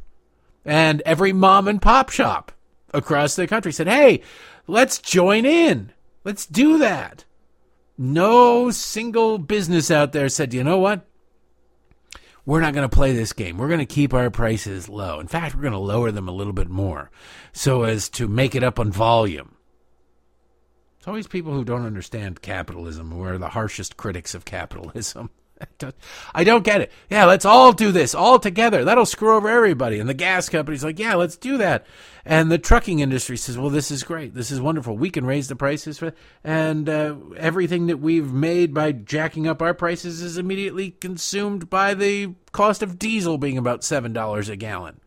[SPEAKER 1] And every mom and pop shop across the country said, hey, let's join in. Let's do that. No single business out there said, you know what? We're not going to play this game. We're going to keep our prices low. In fact, we're going to lower them a little bit more so as to make it up on volume. It's always people who don't understand capitalism who are the harshest critics of capitalism. I don't get it. Yeah, let's all do this all together. That'll screw over everybody. And the gas company's like, yeah, let's do that. And the trucking industry says, well, this is great. This is wonderful. We can raise the prices for, and uh, everything that we've made by jacking up our prices is immediately consumed by the cost of diesel being about seven dollars a gallon.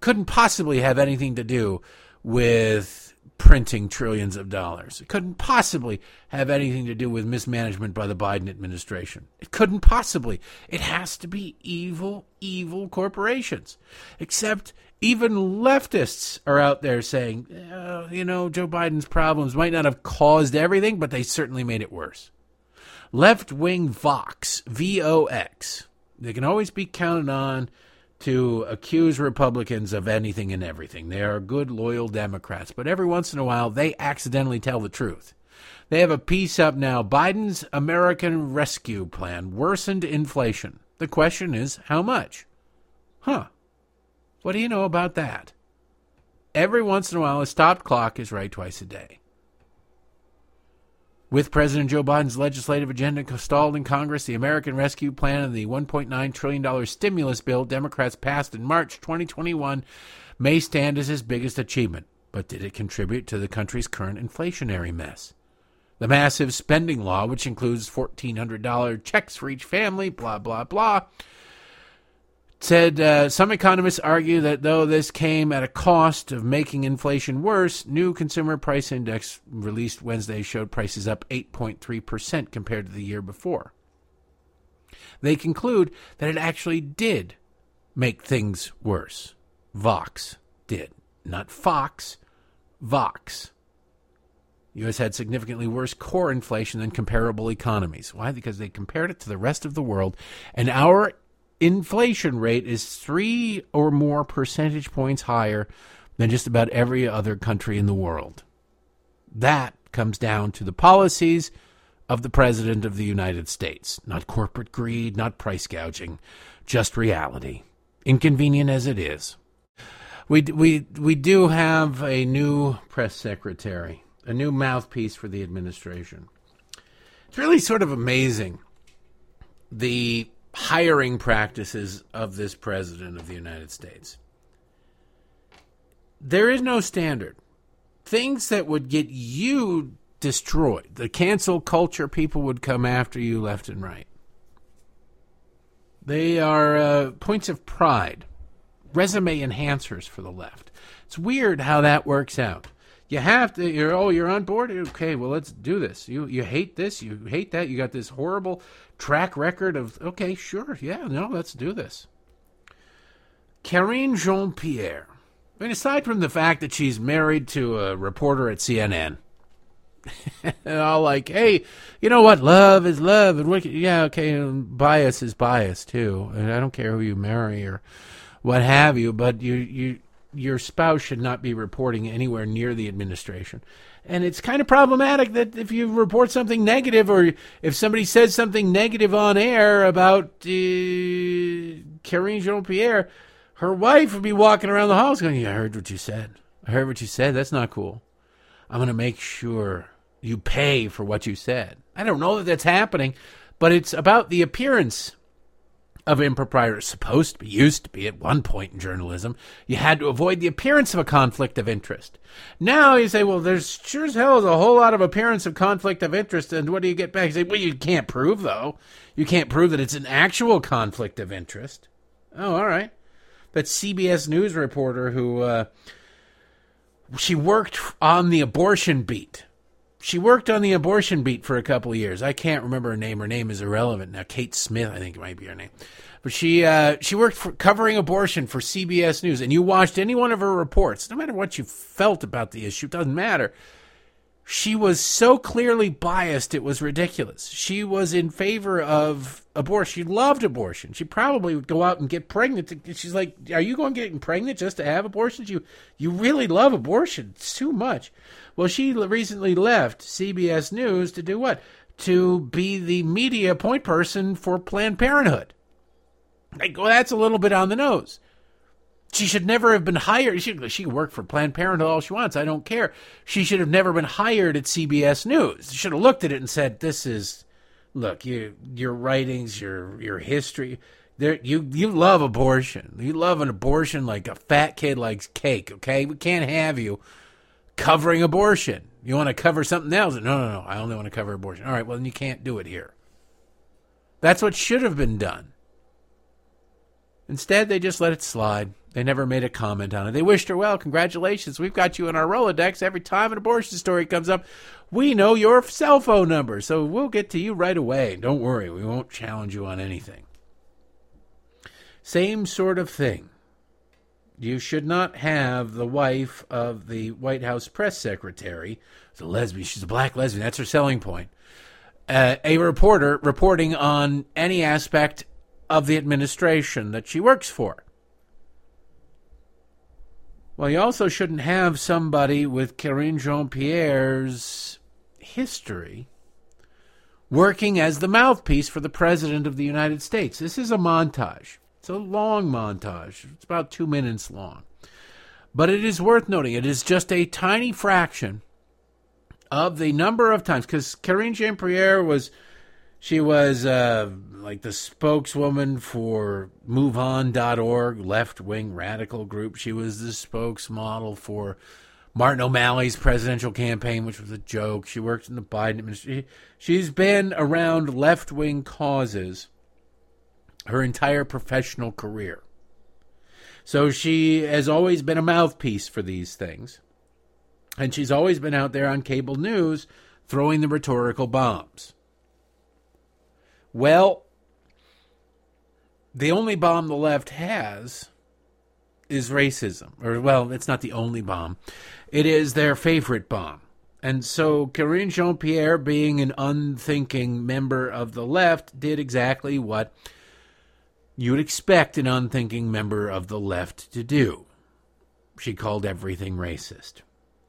[SPEAKER 1] Couldn't possibly have anything to do with printing trillions of dollars. It couldn't possibly have anything to do with mismanagement by the Biden administration. It couldn't possibly. It has to be evil, evil corporations. Except even leftists are out there saying, you know, Joe Biden's problems might not have caused everything, but they certainly made it worse. Left wing Vox, V O X, they can always be counted on to accuse Republicans of anything and everything. They are good, loyal Democrats, but every once in a while they accidentally tell the truth. They have a piece up now Biden's American Rescue Plan worsened inflation. The question is, how much? Huh. What do you know about that? Every once in a while, a stopped clock is right twice a day. With President Joe Biden's legislative agenda stalled in Congress, the American Rescue Plan and the $1.9 trillion stimulus bill Democrats passed in March 2021 may stand as his biggest achievement. But did it contribute to the country's current inflationary mess? The massive spending law, which includes $1,400 checks for each family, blah, blah, blah, said uh, some economists argue that though this came at a cost of making inflation worse, new consumer price index released Wednesday showed prices up 8.3% compared to the year before. They conclude that it actually did make things worse. Vox did, not Fox, Vox. U.S. had significantly worse core inflation than comparable economies. Why? Because they compared it to the rest of the world, and our inflation rate is three or more percentage points higher than just about every other country in the world. That comes down to the policies of the President of the United States. Not corporate greed, not price gouging, just reality. Inconvenient as it is. We, we, we do have a new press secretary, a new mouthpiece for the administration. It's really sort of amazing the hiring practices of this president of the United States. There is no standard. Things that would get you destroyed, the cancel culture, people would come after you left and right. They are uh, points of pride, resume enhancers for the left. It's weird how that works out. You have to. You're oh, you're on board. Okay, well, let's do this. You you hate this. You hate that. You got this horrible track record of. Okay, sure, yeah, no, let's do this. Karine Jean Pierre. I mean, aside from the fact that she's married to a reporter at CNN, all like, hey, you know what? Love is love, and wicked. Yeah, okay, and bias is bias too. And I don't care who you marry or what have you, but you you your spouse should not be reporting anywhere near the administration. And it's kind of problematic that if you report something negative or if somebody says something negative on air about uh, Karine Jean Pierre, her wife would be walking around the halls going, yeah, I heard what you said. I heard what you said. That's not cool. I'm going to make sure you pay for what you said. I don't know that that's happening, but it's about the appearance of impropriety. Supposed to be, used to be at one point in journalism. You had to avoid the appearance of a conflict of interest. Now you say, well, there's sure as hell is a whole lot of appearance of conflict of interest, and what do you get back? You say, well, you can't prove though. You can't prove that it's an actual conflict of interest. Oh, all right. That CBS News reporter who uh, she worked on the abortion beat she worked on the abortion beat for a couple of years. I can't remember her name. Her name is irrelevant now. Kate Smith, I think it might be her name. But she uh, she worked for covering abortion for CBS News, and you watched any one of her reports, no matter what you felt about the issue, doesn't matter. She was so clearly biased, it was ridiculous. She was in favor of abortion. She loved abortion. She probably would go out and get pregnant. She's like, "Are you going getting pregnant just to have abortions? You you really love abortion it's too much." Well, she recently left CBS News to do what? To be the media point person for Planned Parenthood. Like, well, that's a little bit on the nose. She should never have been hired. She, she can work for Planned Parenthood all she wants. I don't care. She should have never been hired at CBS News. She should have looked at it and said, "This is, look, you, your writings, your your history. There, you you love abortion. You love an abortion like a fat kid likes cake. Okay, we can't have you covering abortion. You want to cover something else? No, no, no. I only want to cover abortion. All right, well, then you can't do it here. That's what should have been done. Instead, they just let it slide. They never made a comment on it. They wished her well. Congratulations. We've got you in our Rolodex. Every time an abortion story comes up, we know your cell phone number. So we'll get to you right away. Don't worry. We won't challenge you on anything. Same sort of thing. You should not have the wife of the White House press secretary, the lesbian, she's a black lesbian, that's her selling point, uh, a reporter reporting on any aspect of the administration that she works for. Well, you also shouldn't have somebody with Karine Jean Pierre's history working as the mouthpiece for the President of the United States. This is a montage. It's a long montage. It's about two minutes long. But it is worth noting, it is just a tiny fraction of the number of times, because Karine Jean Pierre was, she was uh, like the spokeswoman for MoveOn.org, left wing radical group. She was the spokesmodel for Martin O'Malley's presidential campaign, which was a joke. She worked in the Biden administration. She's been around left wing causes her entire professional career. So she has always been a mouthpiece for these things. And she's always been out there on cable news throwing the rhetorical bombs. Well, the only bomb the left has is racism. Or, well, it's not the only bomb, it is their favorite bomb. And so Karine Jean Pierre, being an unthinking member of the left, did exactly what you would expect an unthinking member of the left to do. She called everything racist.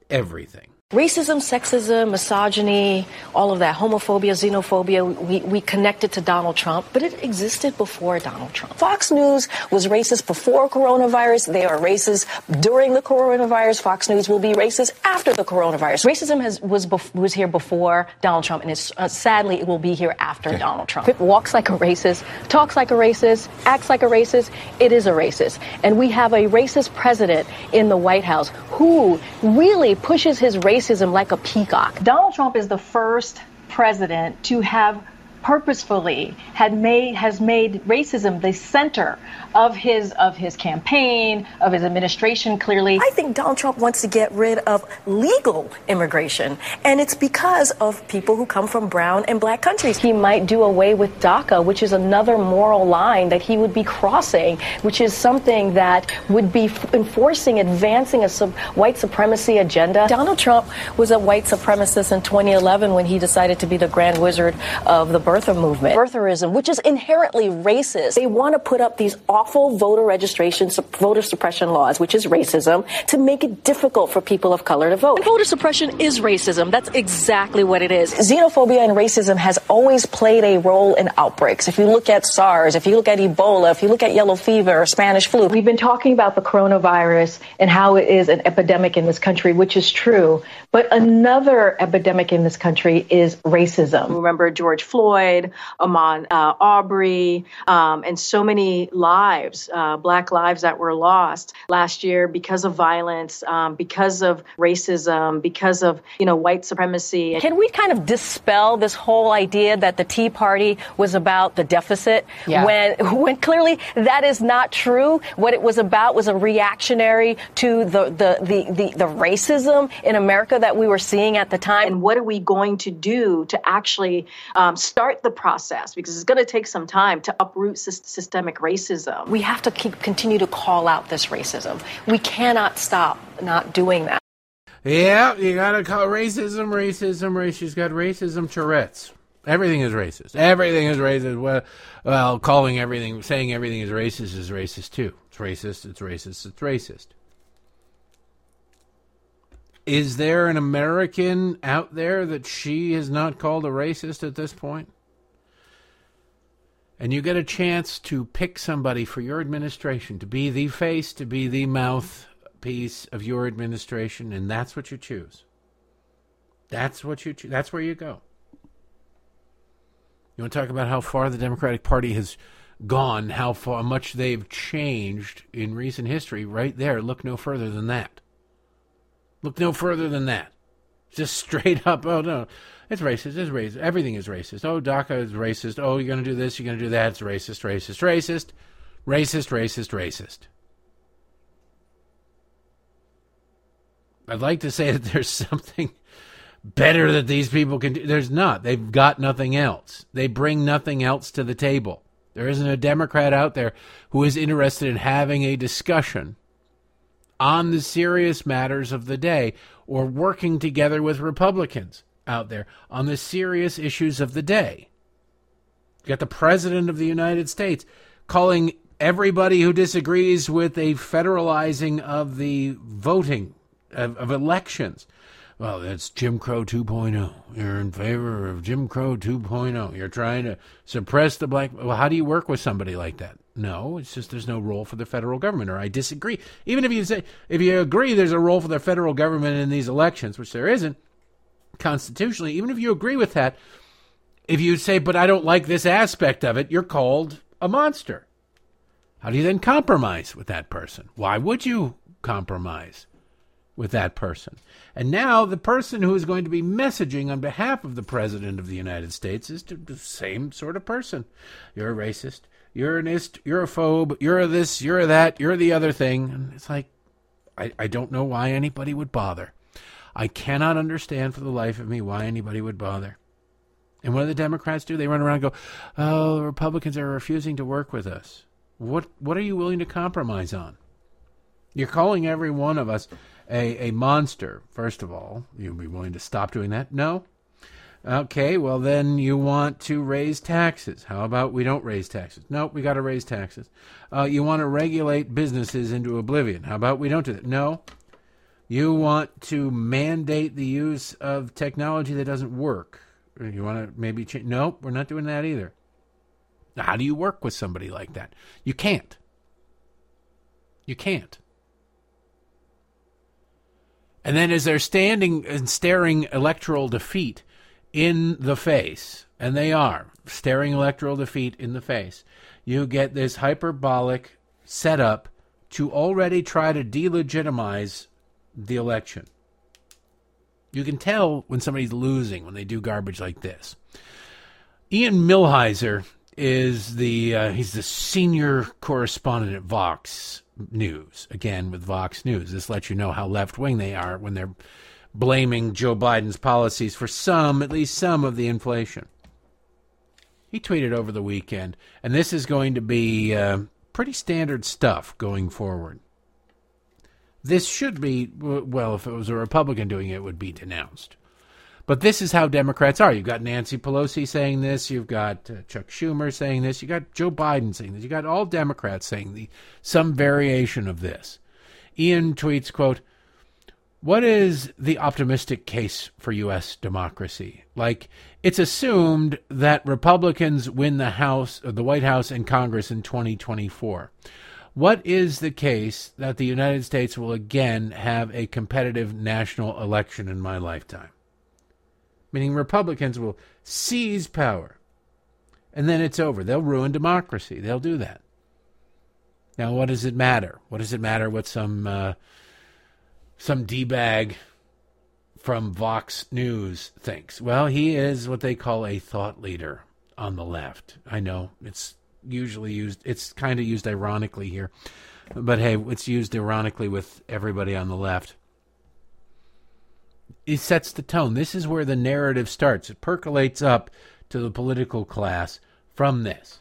[SPEAKER 1] Everything.
[SPEAKER 3] Racism, sexism, misogyny, all of that, homophobia, xenophobia, we, we connected to Donald Trump, but it existed before Donald Trump. Fox News was racist before coronavirus. They are racist during the coronavirus. Fox News will be racist after the coronavirus. Racism has, was, bef- was here before Donald Trump, and it's, uh, sadly, it will be here after Donald Trump. It walks like a racist, talks like a racist, acts like a racist. It is a racist. And we have a racist president in the White House who really pushes his racism racism like a peacock. Donald Trump is the first president to have purposefully had made has made racism the center of his of his campaign of his administration clearly. I think donald trump wants to get rid of legal immigration and it's because of people who come from brown and black countries. He might do away with daca which is another moral line that he would be crossing which is something that would be enforcing advancing a sub- white supremacy agenda. Donald trump was a white supremacist in 2011 when he decided to be the grand wizard of the birther movement, birtherism, which is inherently racist. They want to put up these awful voter registration, voter suppression laws, which is racism, to make it difficult for people of color to vote. And voter suppression is racism. That's exactly what it is. Xenophobia and racism has always played a role in outbreaks. If you look at SARS, if you look at Ebola, if you look at yellow fever or Spanish flu, we've been talking about the coronavirus and how it is an epidemic in this country, which is true. But another epidemic in this country is racism. Remember George Floyd? Floyd, Ahmaud uh, Arbery, um, and so many lives, uh, black lives that were lost last year because of violence, um, because of racism, because of you know white supremacy. Can we kind of dispel this whole idea that the Tea Party was about the deficit yeah. when when clearly that is not true? What it was about was a reactionary to the the the the, the racism in America that we were seeing at the time. And what are we going to do to actually um, start start the process because it's going to take some time to uproot systemic racism. We have to keep, continue to call out this racism. We cannot stop not doing that.
[SPEAKER 1] Yeah, you got to call racism, racism, racism. She's got racism Tourette's. Everything is racist. Everything is racist. Well, well, calling everything, saying everything is racist is racist too. It's racist. It's racist. It's racist. Is there an American out there that she has not called a racist at this point? And you get a chance to pick somebody for your administration to be the face, to be the mouthpiece of your administration, and that's what you choose. That's what you choose. That's where you go. You want to talk about how far the Democratic Party has gone, how far much they've changed in recent history? Right there. Look no further than that. Look no further than that. Just straight up. Oh no. It's racist. It's racist. Everything is racist. Oh, DACA is racist. Oh, you're going to do this. You're going to do that. It's racist, racist, racist, racist, racist, racist. I'd like to say that there's something better that these people can do. There's not. They've got nothing else. They bring nothing else to the table. There isn't a Democrat out there who is interested in having a discussion on the serious matters of the day or working together with Republicans out there on the serious issues of the day. You got the President of the United States calling everybody who disagrees with a federalizing of the voting of, of elections. Well, that's Jim Crow 2.0. You're in favor of Jim Crow 2.0. You're trying to suppress the black. Well, how do you work with somebody like that? No, it's just there's no role for the federal government, or I disagree. Even if you say, if you agree there's a role for the federal government in these elections, which there isn't, constitutionally, even if you agree with that, if you say, but I don't like this aspect of it, you're called a monster. How do you then compromise with that person? Why would you compromise with that person? And now the person who is going to be messaging on behalf of the President of the United States is the same sort of person. You're a racist. You're an ist. You're a phobe. You're this. You're that. You're the other thing. And it's like, I, I don't know why anybody would bother. I cannot understand for the life of me why anybody would bother. And what do the Democrats do? They run around and go, "Oh, the Republicans are refusing to work with us." What what are you willing to compromise on? You're calling every one of us a, a monster. First of all, you'd be willing to stop doing that? No. Okay, well then you want to raise taxes. How about we don't raise taxes? Nope, we got to raise taxes. Uh, you want to regulate businesses into oblivion. How about we don't do that? No. You want to mandate the use of technology that doesn't work. You want to maybe change. Nope, we're not doing that either. How do you work with somebody like that? You can't. You can't. And then as they're standing and staring electoral defeat in the face, and they are staring electoral defeat in the face, you get this hyperbolic setup to already try to delegitimize the election. You can tell when somebody's losing when they do garbage like this. Ian Millhiser is the uh, he's the senior correspondent at Vox News. Again with Vox News, this lets you know how left wing they are when they're blaming Joe Biden's policies for some, at least some, of the inflation. He tweeted over the weekend, and this is going to be uh, pretty standard stuff going forward. This should be, well, if it was a Republican doing it, it would be denounced. But this is how Democrats are. You've got Nancy Pelosi saying this. You've got uh, Chuck Schumer saying this. You've got Joe Biden saying this. You've got all Democrats saying the, some variation of this. Ian tweets, quote, what is the optimistic case for U.S. democracy? Like, it's assumed that Republicans win the House, the White House, and Congress in 2024. What is the case that the United States will again have a competitive national election in my lifetime? Meaning Republicans will seize power and then it's over. They'll ruin democracy. They'll do that. Now, what does it matter? What does it matter what some uh, some d bag from Vox News thinks? Well, he is what they call a thought leader on the left. I know it's usually used. It's kind of used ironically here, but hey, it's used ironically with everybody on the left. It sets the tone. This is where the narrative starts. It percolates up to the political class from this.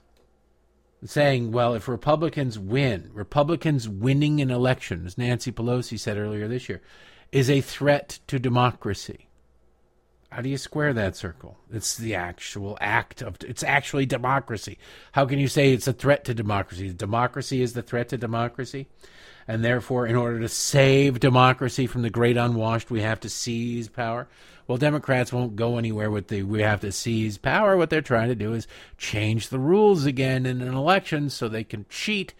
[SPEAKER 1] Saying, well, if Republicans win, Republicans winning an election, as Nancy Pelosi said earlier this year, is a threat to democracy. How do you square that circle? It's the actual act of it's actually democracy. How can you say it's a threat to democracy? Democracy is the threat to democracy. And therefore, in order to save democracy from the great unwashed, we have to seize power. Well, Democrats won't go anywhere with the we have to seize power. What they're trying to do is change the rules again in an election so they can cheat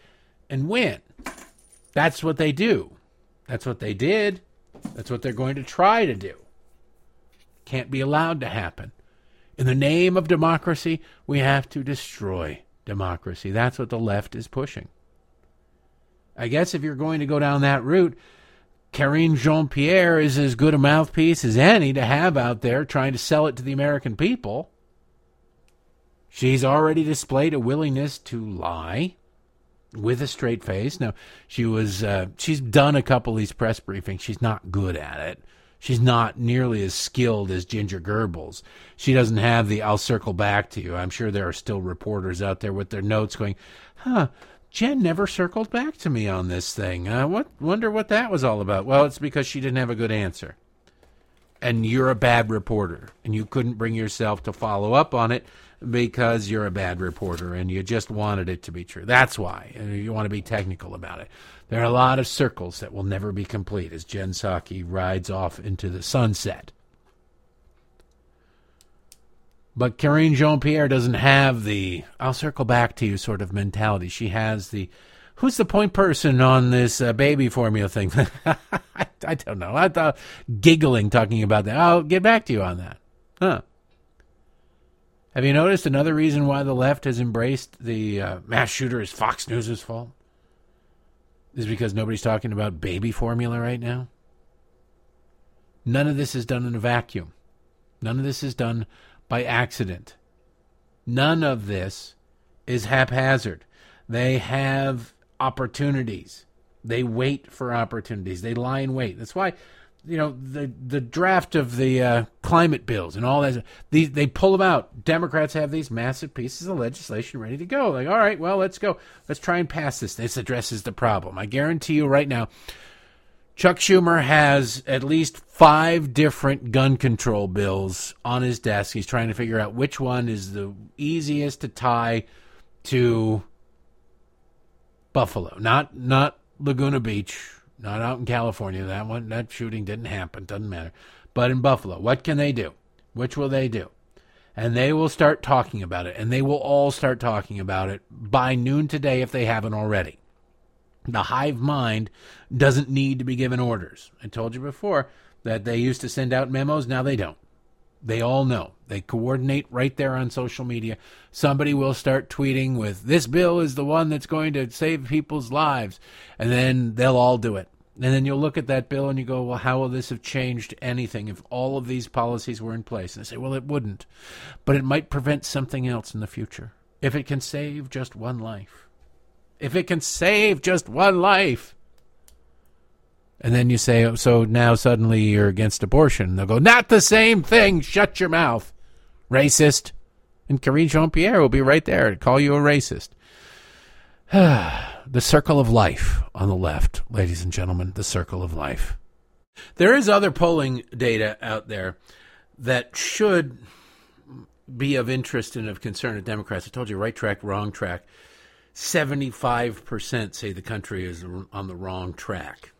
[SPEAKER 1] and win. That's what they do. That's what they did. That's what they're going to try to do. Can't be allowed to happen. In the name of democracy, we have to destroy democracy. That's what the left is pushing. I guess if you're going to go down that route, Karine Jean Pierre is as good a mouthpiece as any to have out there trying to sell it to the American people. She's already displayed a willingness to lie with a straight face. Now, she was uh, she's done a couple of these press briefings. She's not good at it. She's not nearly as skilled as Ginger Goebbels. She doesn't have the I'll circle back to you. I'm sure there are still reporters out there with their notes going, huh, Jen never circled back to me on this thing. Uh, what wonder what that was all about? Well, it's because she didn't have a good answer. And you're a bad reporter, and you couldn't bring yourself to follow up on it because you're a bad reporter and you just wanted it to be true. That's why. And You want to be technical about it. There are a lot of circles that will never be complete as Jen Psaki rides off into the sunset. But Karine Jean Pierre doesn't have the I'll circle back to you sort of mentality. She has the who's the point person on this uh, baby formula thing? I, I, don't know. I thought giggling talking about that. I'll get back to you on that. Huh. Have you noticed another reason why the left has embraced the uh, mass shooter is Fox News' fault? Is because nobody's talking about baby formula right now? None of this is done in a vacuum. None of this is done by accident. None of this is haphazard. They have opportunities. They wait for opportunities. They lie in wait. That's why you know the the draft of the uh, climate bills and all that. These they pull them out. Democrats have these massive pieces of legislation ready to go. Like, all right, well, let's go. Let's try and pass this. This addresses the problem. I guarantee you right now. Chuck Schumer has at least five different gun control bills on his desk. He's trying to figure out which one is the easiest to tie to Buffalo, not not Laguna Beach, Not out in California. That one, that shooting didn't happen. Doesn't matter. But in Buffalo, what can they do? Which will they do? And they will start talking about it, and they will all start talking about it by noon today if they haven't already. The hive mind doesn't need to be given orders. I told you before that they used to send out memos, now they don't. They all know. They coordinate right there on social media. Somebody will start tweeting with, This bill is the one that's going to save people's lives. And then they'll all do it. And then you'll look at that bill and you go, Well, how will this have changed anything if all of these policies were in place? And they say, Well, it wouldn't. But it might prevent something else in the future. If it can save just one life. If it can save just one life. And then you say, so now suddenly you're against abortion. They'll go, not the same thing. Shut your mouth. Racist. And Karine Jean Pierre will be right there to call you a racist. the circle of life on the left, ladies and gentlemen, the circle of life. There is other polling data out there that should be of interest and of concern to Democrats. I told you, right track, wrong track. 75% say the country is on the wrong track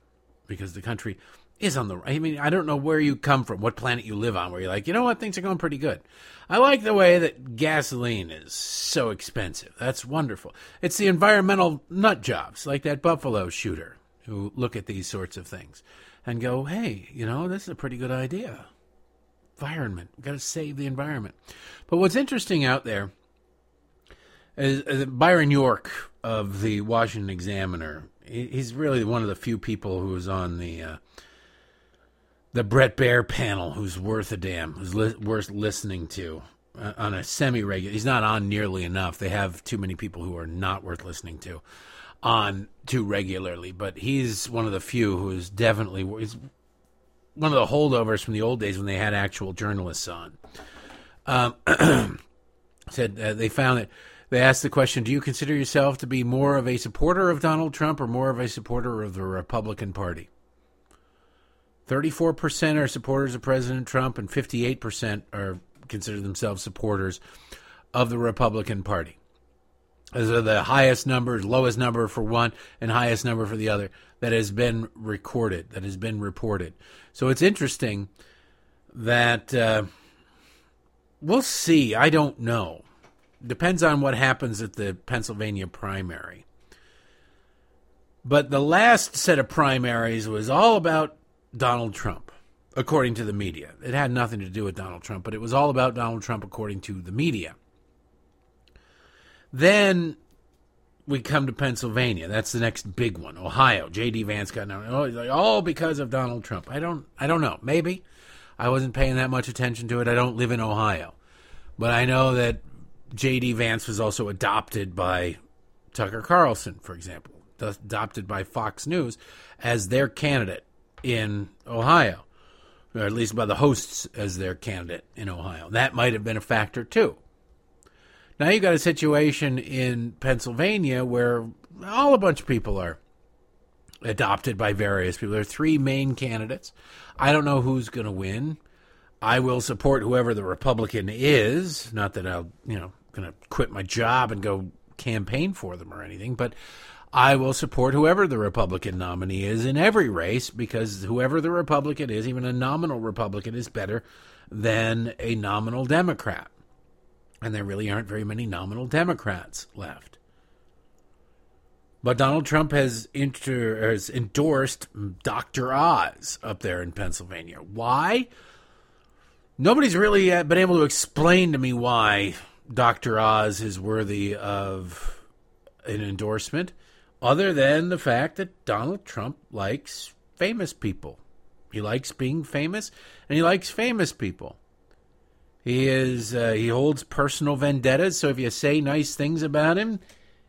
[SPEAKER 1] because the country is on the. I mean, I don't know where you come from, what planet you live on, where you're like, you know what, things are going pretty good. I like the way that gasoline is so expensive. That's wonderful. It's the environmental nut jobs, like that Buffalo shooter, who look at these sorts of things and go, hey, you know, this is a pretty good idea. Environment, we've got to save the environment. But what's interesting out there is, is Byron York of the Washington Examiner he's really one of the few people who's on the uh, the Bret Baier panel who's worth a damn, who's li- worth listening to uh, on a semi regular. He's not on nearly enough. They have too many people who are not worth listening to on too regularly. But he's one of the few who is definitely he's one of the holdovers from the old days when they had actual journalists on. Um, said uh, they found that they asked the question Do you consider yourself to be more of a supporter of Donald Trump or more of a supporter of the Republican Party? 34% are supporters of President Trump, and 58% are consider themselves supporters of the Republican Party. Those are the highest numbers, lowest number for one, and highest number for the other that has been recorded, that has been reported. So it's interesting that uh, we'll see. I don't know. Depends on what happens at the Pennsylvania primary. But the last set of primaries was all about Donald Trump, according to the media. It had nothing to do with Donald Trump, but it was all about Donald Trump, according to the media. Then we come to Pennsylvania. That's the next big one. Ohio. J.D. Vance got now. Oh, all because of Donald Trump. I don't. I don't know. Maybe I wasn't paying that much attention to it. I don't live in Ohio, but I know that J.D. Vance was also adopted by Tucker Carlson, for example, adopted by Fox News as their candidate in Ohio, or at least by the hosts as their candidate in Ohio. That might have been a factor too. Now you've got a situation in Pennsylvania where all a bunch of people are adopted by various people. There are three main candidates. I don't know who's going to win. I will support whoever the Republican is. Not that I'll, you know, going to quit my job and go campaign for them or anything, but I will support whoever the Republican nominee is in every race because whoever the Republican is, even a nominal Republican, is better than a nominal Democrat. And there really aren't very many nominal Democrats left. But Donald Trump has, inter- has endorsed Dr. Oz up there in Pennsylvania. Why? Nobody's really uh, been able to explain to me why Dr. Oz is worthy of an endorsement, other than the fact that Donald Trump likes famous people. He likes being famous, and he likes famous people. He is uh, he holds personal vendettas, so if you say nice things about him,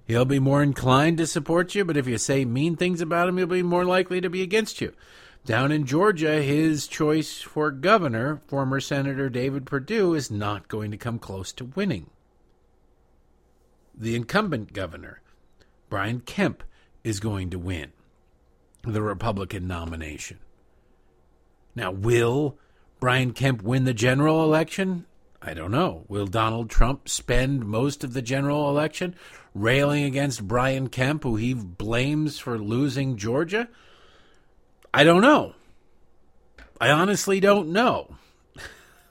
[SPEAKER 1] he'll be more inclined to support you. But if you say mean things about him, he'll be more likely to be against you. Down in Georgia, his choice for governor, former Senator David Perdue, is not going to come close to winning. The incumbent governor, Brian Kemp, is going to win the Republican nomination. Now, will Brian Kemp win the general election? I don't know. Will Donald Trump spend most of the general election railing against Brian Kemp, who he blames for losing Georgia? I don't know. I honestly don't know.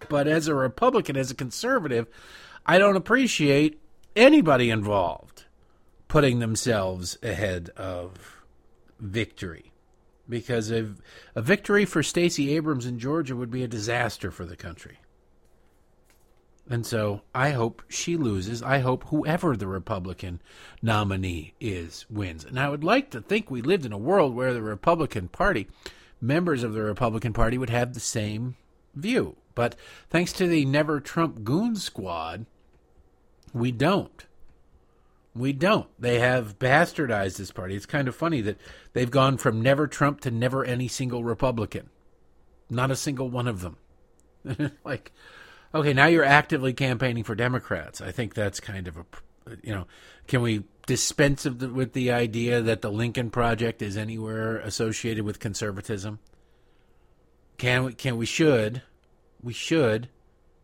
[SPEAKER 1] But as a Republican, as a conservative, I don't appreciate anybody involved putting themselves ahead of victory. Because a, a victory for Stacey Abrams in Georgia would be a disaster for the country. And so I hope she loses. I hope whoever the Republican nominee is wins. And I would like to think we lived in a world where the Republican Party, members of the Republican Party, would have the same view. But thanks to the Never Trump Goon Squad, we don't. We don't. They have bastardized this party. It's kind of funny that they've gone from never Trump to never any single Republican. Not a single one of them. like, okay, now you're actively campaigning for Democrats. I think that's kind of a, you know, can we dispense the, with the idea that the Lincoln Project is anywhere associated with conservatism? Can we? Can we? Should we? Should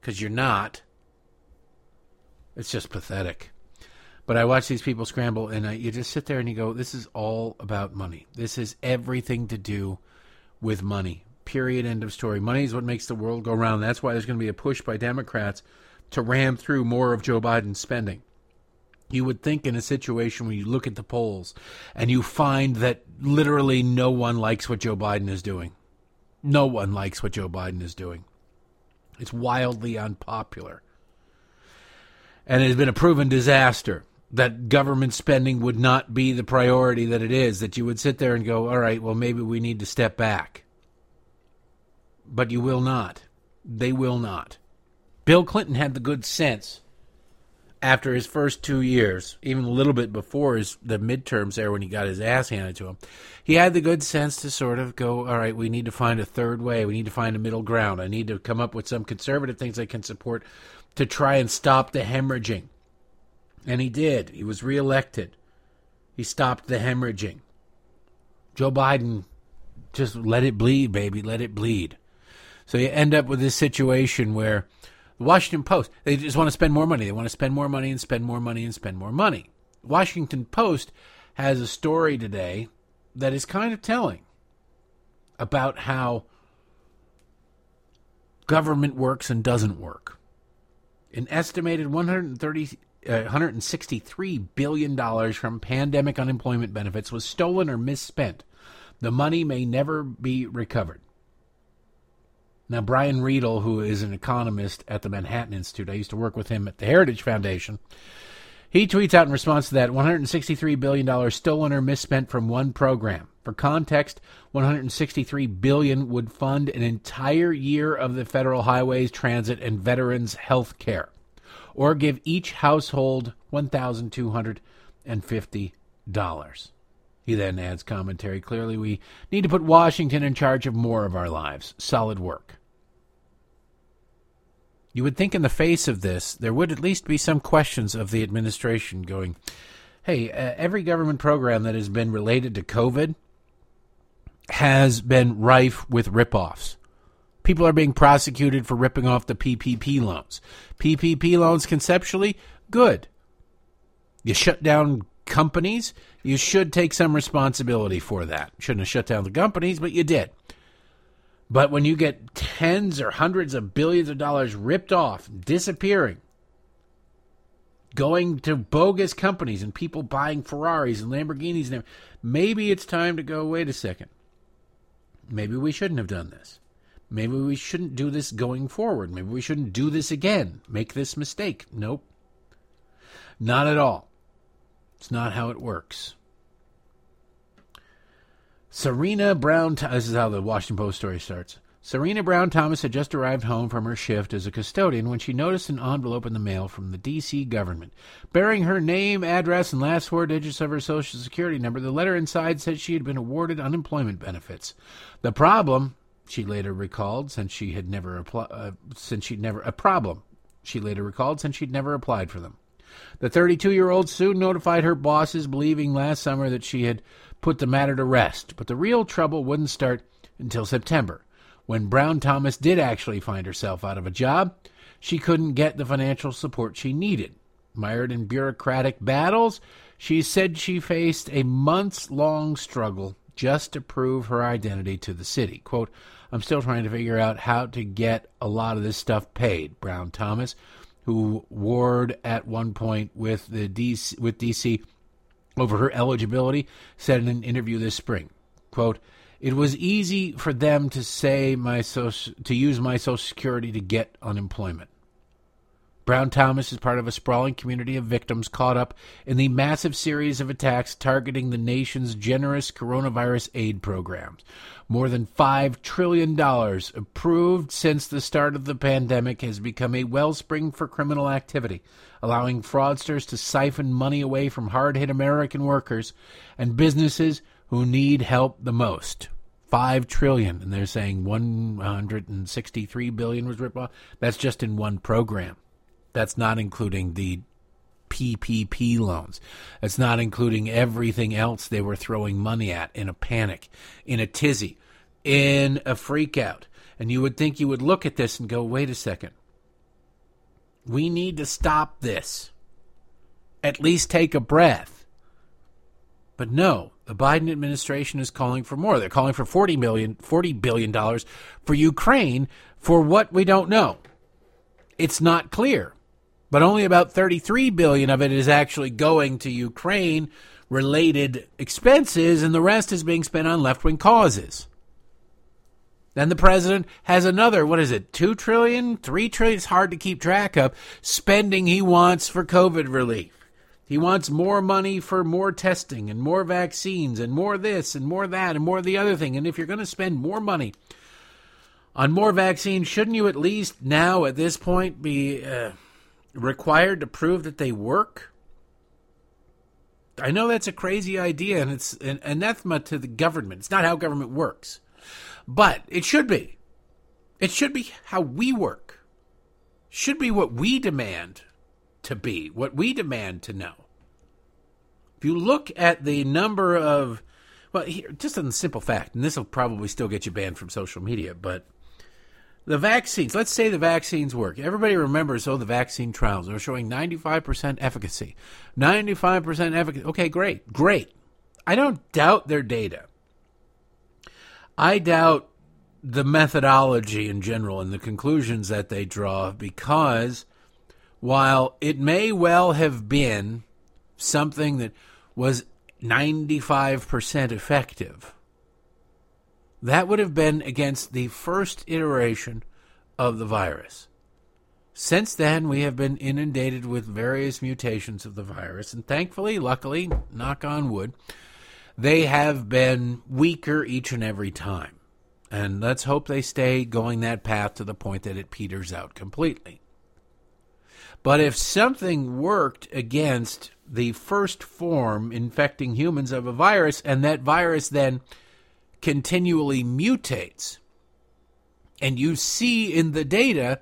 [SPEAKER 1] because you're not. It's just pathetic. But I watch these people scramble, and I, you just sit there and you go, "This is all about money. This is everything to do with money. Period. End of story. Money is what makes the world go round. That's why there's going to be a push by Democrats to ram through more of Joe Biden's spending. You would think in a situation where you look at the polls and you find that literally no one likes what Joe Biden is doing. No one likes what Joe Biden is doing. It's wildly unpopular. And it has been a proven disaster that government spending would not be the priority that it is, that you would sit there and go, all right, well, maybe we need to step back. But you will not. They will not. Bill Clinton had the good sense after his first two years, even a little bit before his the midterms there when he got his ass handed to him, he had the good sense to sort of go, all right, we need to find a third way. We need to find a middle ground. I need to come up with some conservative things I can support to try and stop the hemorrhaging. And he did. He was reelected. He stopped the hemorrhaging. Joe Biden just let it bleed, baby, let it bleed. So you end up with this situation where the Washington Post, they just want to spend more money. They want to spend more money and spend more money and spend more money. Washington Post has a story today that is kind of telling about how government works and doesn't work. An estimated 130 uh, $163 billion from pandemic unemployment benefits was stolen or misspent. The money may never be recovered. Now, Brian Riedl, who is an economist at the Manhattan Institute, I used to work with him at the Heritage Foundation. He tweets out in response to that $163 billion stolen or misspent from one program. For context, 163 billion would fund an entire year of the federal highways, transit, and veterans health care or give each household $1,250. He then adds commentary clearly, we need to put Washington in charge of more of our lives. Solid work. You would think, in the face of this, there would at least be some questions of the administration going, hey, uh, every government program that has been related to COVID has been rife with ripoffs. People are being prosecuted for ripping off the PPP loans. PPP loans, conceptually, good. You shut down companies, you should take some responsibility for that. Shouldn't have shut down the companies, but you did. But when you get tens or hundreds of billions of dollars ripped off, disappearing, going to bogus companies and people buying Ferraris and Lamborghinis, and maybe it's time to go, wait a second. Maybe we shouldn't have done this. Maybe we shouldn't do this going forward. Maybe we shouldn't do this again. Make this mistake. Nope. Not at all. It's not how it works. Serena Brown, this is how the Washington Post story starts. Serena Brown Thomas had just arrived home from her shift as a custodian when she noticed an envelope in the mail from the D.C. government. Bearing her name, address, and last four digits of her Social Security number, the letter inside said she had been awarded unemployment benefits. The problem she later recalled, since she had never applied, uh, since she'd never a problem. She later recalled since she'd never applied for them. The 32-year-old soon notified her bosses, believing last summer that she had put the matter to rest. But the real trouble wouldn't start until September, when Brown Thomas did actually find herself out of a job. She couldn't get the financial support she needed. Mired in bureaucratic battles, she said she faced a months long struggle just to prove her identity to the city. Quote, I'm still trying to figure out how to get a lot of this stuff paid. Brown Thomas, who warred at one point with the DC, with DC over her eligibility, said in an interview this spring, quote, it was easy for them to say my social, to use my social security to get unemployment. Brown Thomas is part of a sprawling community of victims caught up in the massive series of attacks targeting the nation's generous coronavirus aid programs. More than $5 trillion approved since the start of the pandemic has become a wellspring for criminal activity, allowing fraudsters to siphon money away from hard hit American workers and businesses who need help the most. Five trillion, and they're saying 163 billion was ripped off. That's just in one program. That's not including the PPP loans. That's not including everything else they were throwing money at in a panic, in a tizzy, in a freakout. And you would think you would look at this and go, wait a second. We need to stop this. At least take a breath. But no, the Biden administration is calling for more. They're calling for 40 million, 40 billion dollars for Ukraine for what we don't know. It's not clear but only about 33 billion of it is actually going to Ukraine related expenses and the rest is being spent on left-wing causes. Then the president has another, what is it, 2 trillion, 3 trillion, it's hard to keep track of, spending he wants for COVID relief. He wants more money for more testing and more vaccines and more this and more that and more the other thing. And if you're going to spend more money on more vaccines, shouldn't you at least now at this point be uh, required to prove that they work? I know that's a crazy idea and it's an anathema to the government. It's not how government works. But it should be. It should be how we work. Should be what we demand to be, what we demand to know. If you look at the number of, well, here, just the simple fact, and this will probably still get you banned from social media, but the vaccines, let's say the vaccines work. Everybody remembers, oh, the vaccine trials are showing 95% efficacy. 95% efficacy. Okay, great, great. I don't doubt their data. I doubt the methodology in general and the conclusions that they draw because while it may well have been something that was 95% effective, that would have been against the first iteration of the virus. Since then, we have been inundated with various mutations of the virus, and thankfully, luckily, knock on wood, they have been weaker each and every time. And let's hope they stay going that path to the point that it peters out completely. But if something worked against the first form infecting humans of a virus, and that virus then continually mutates. And you see in the data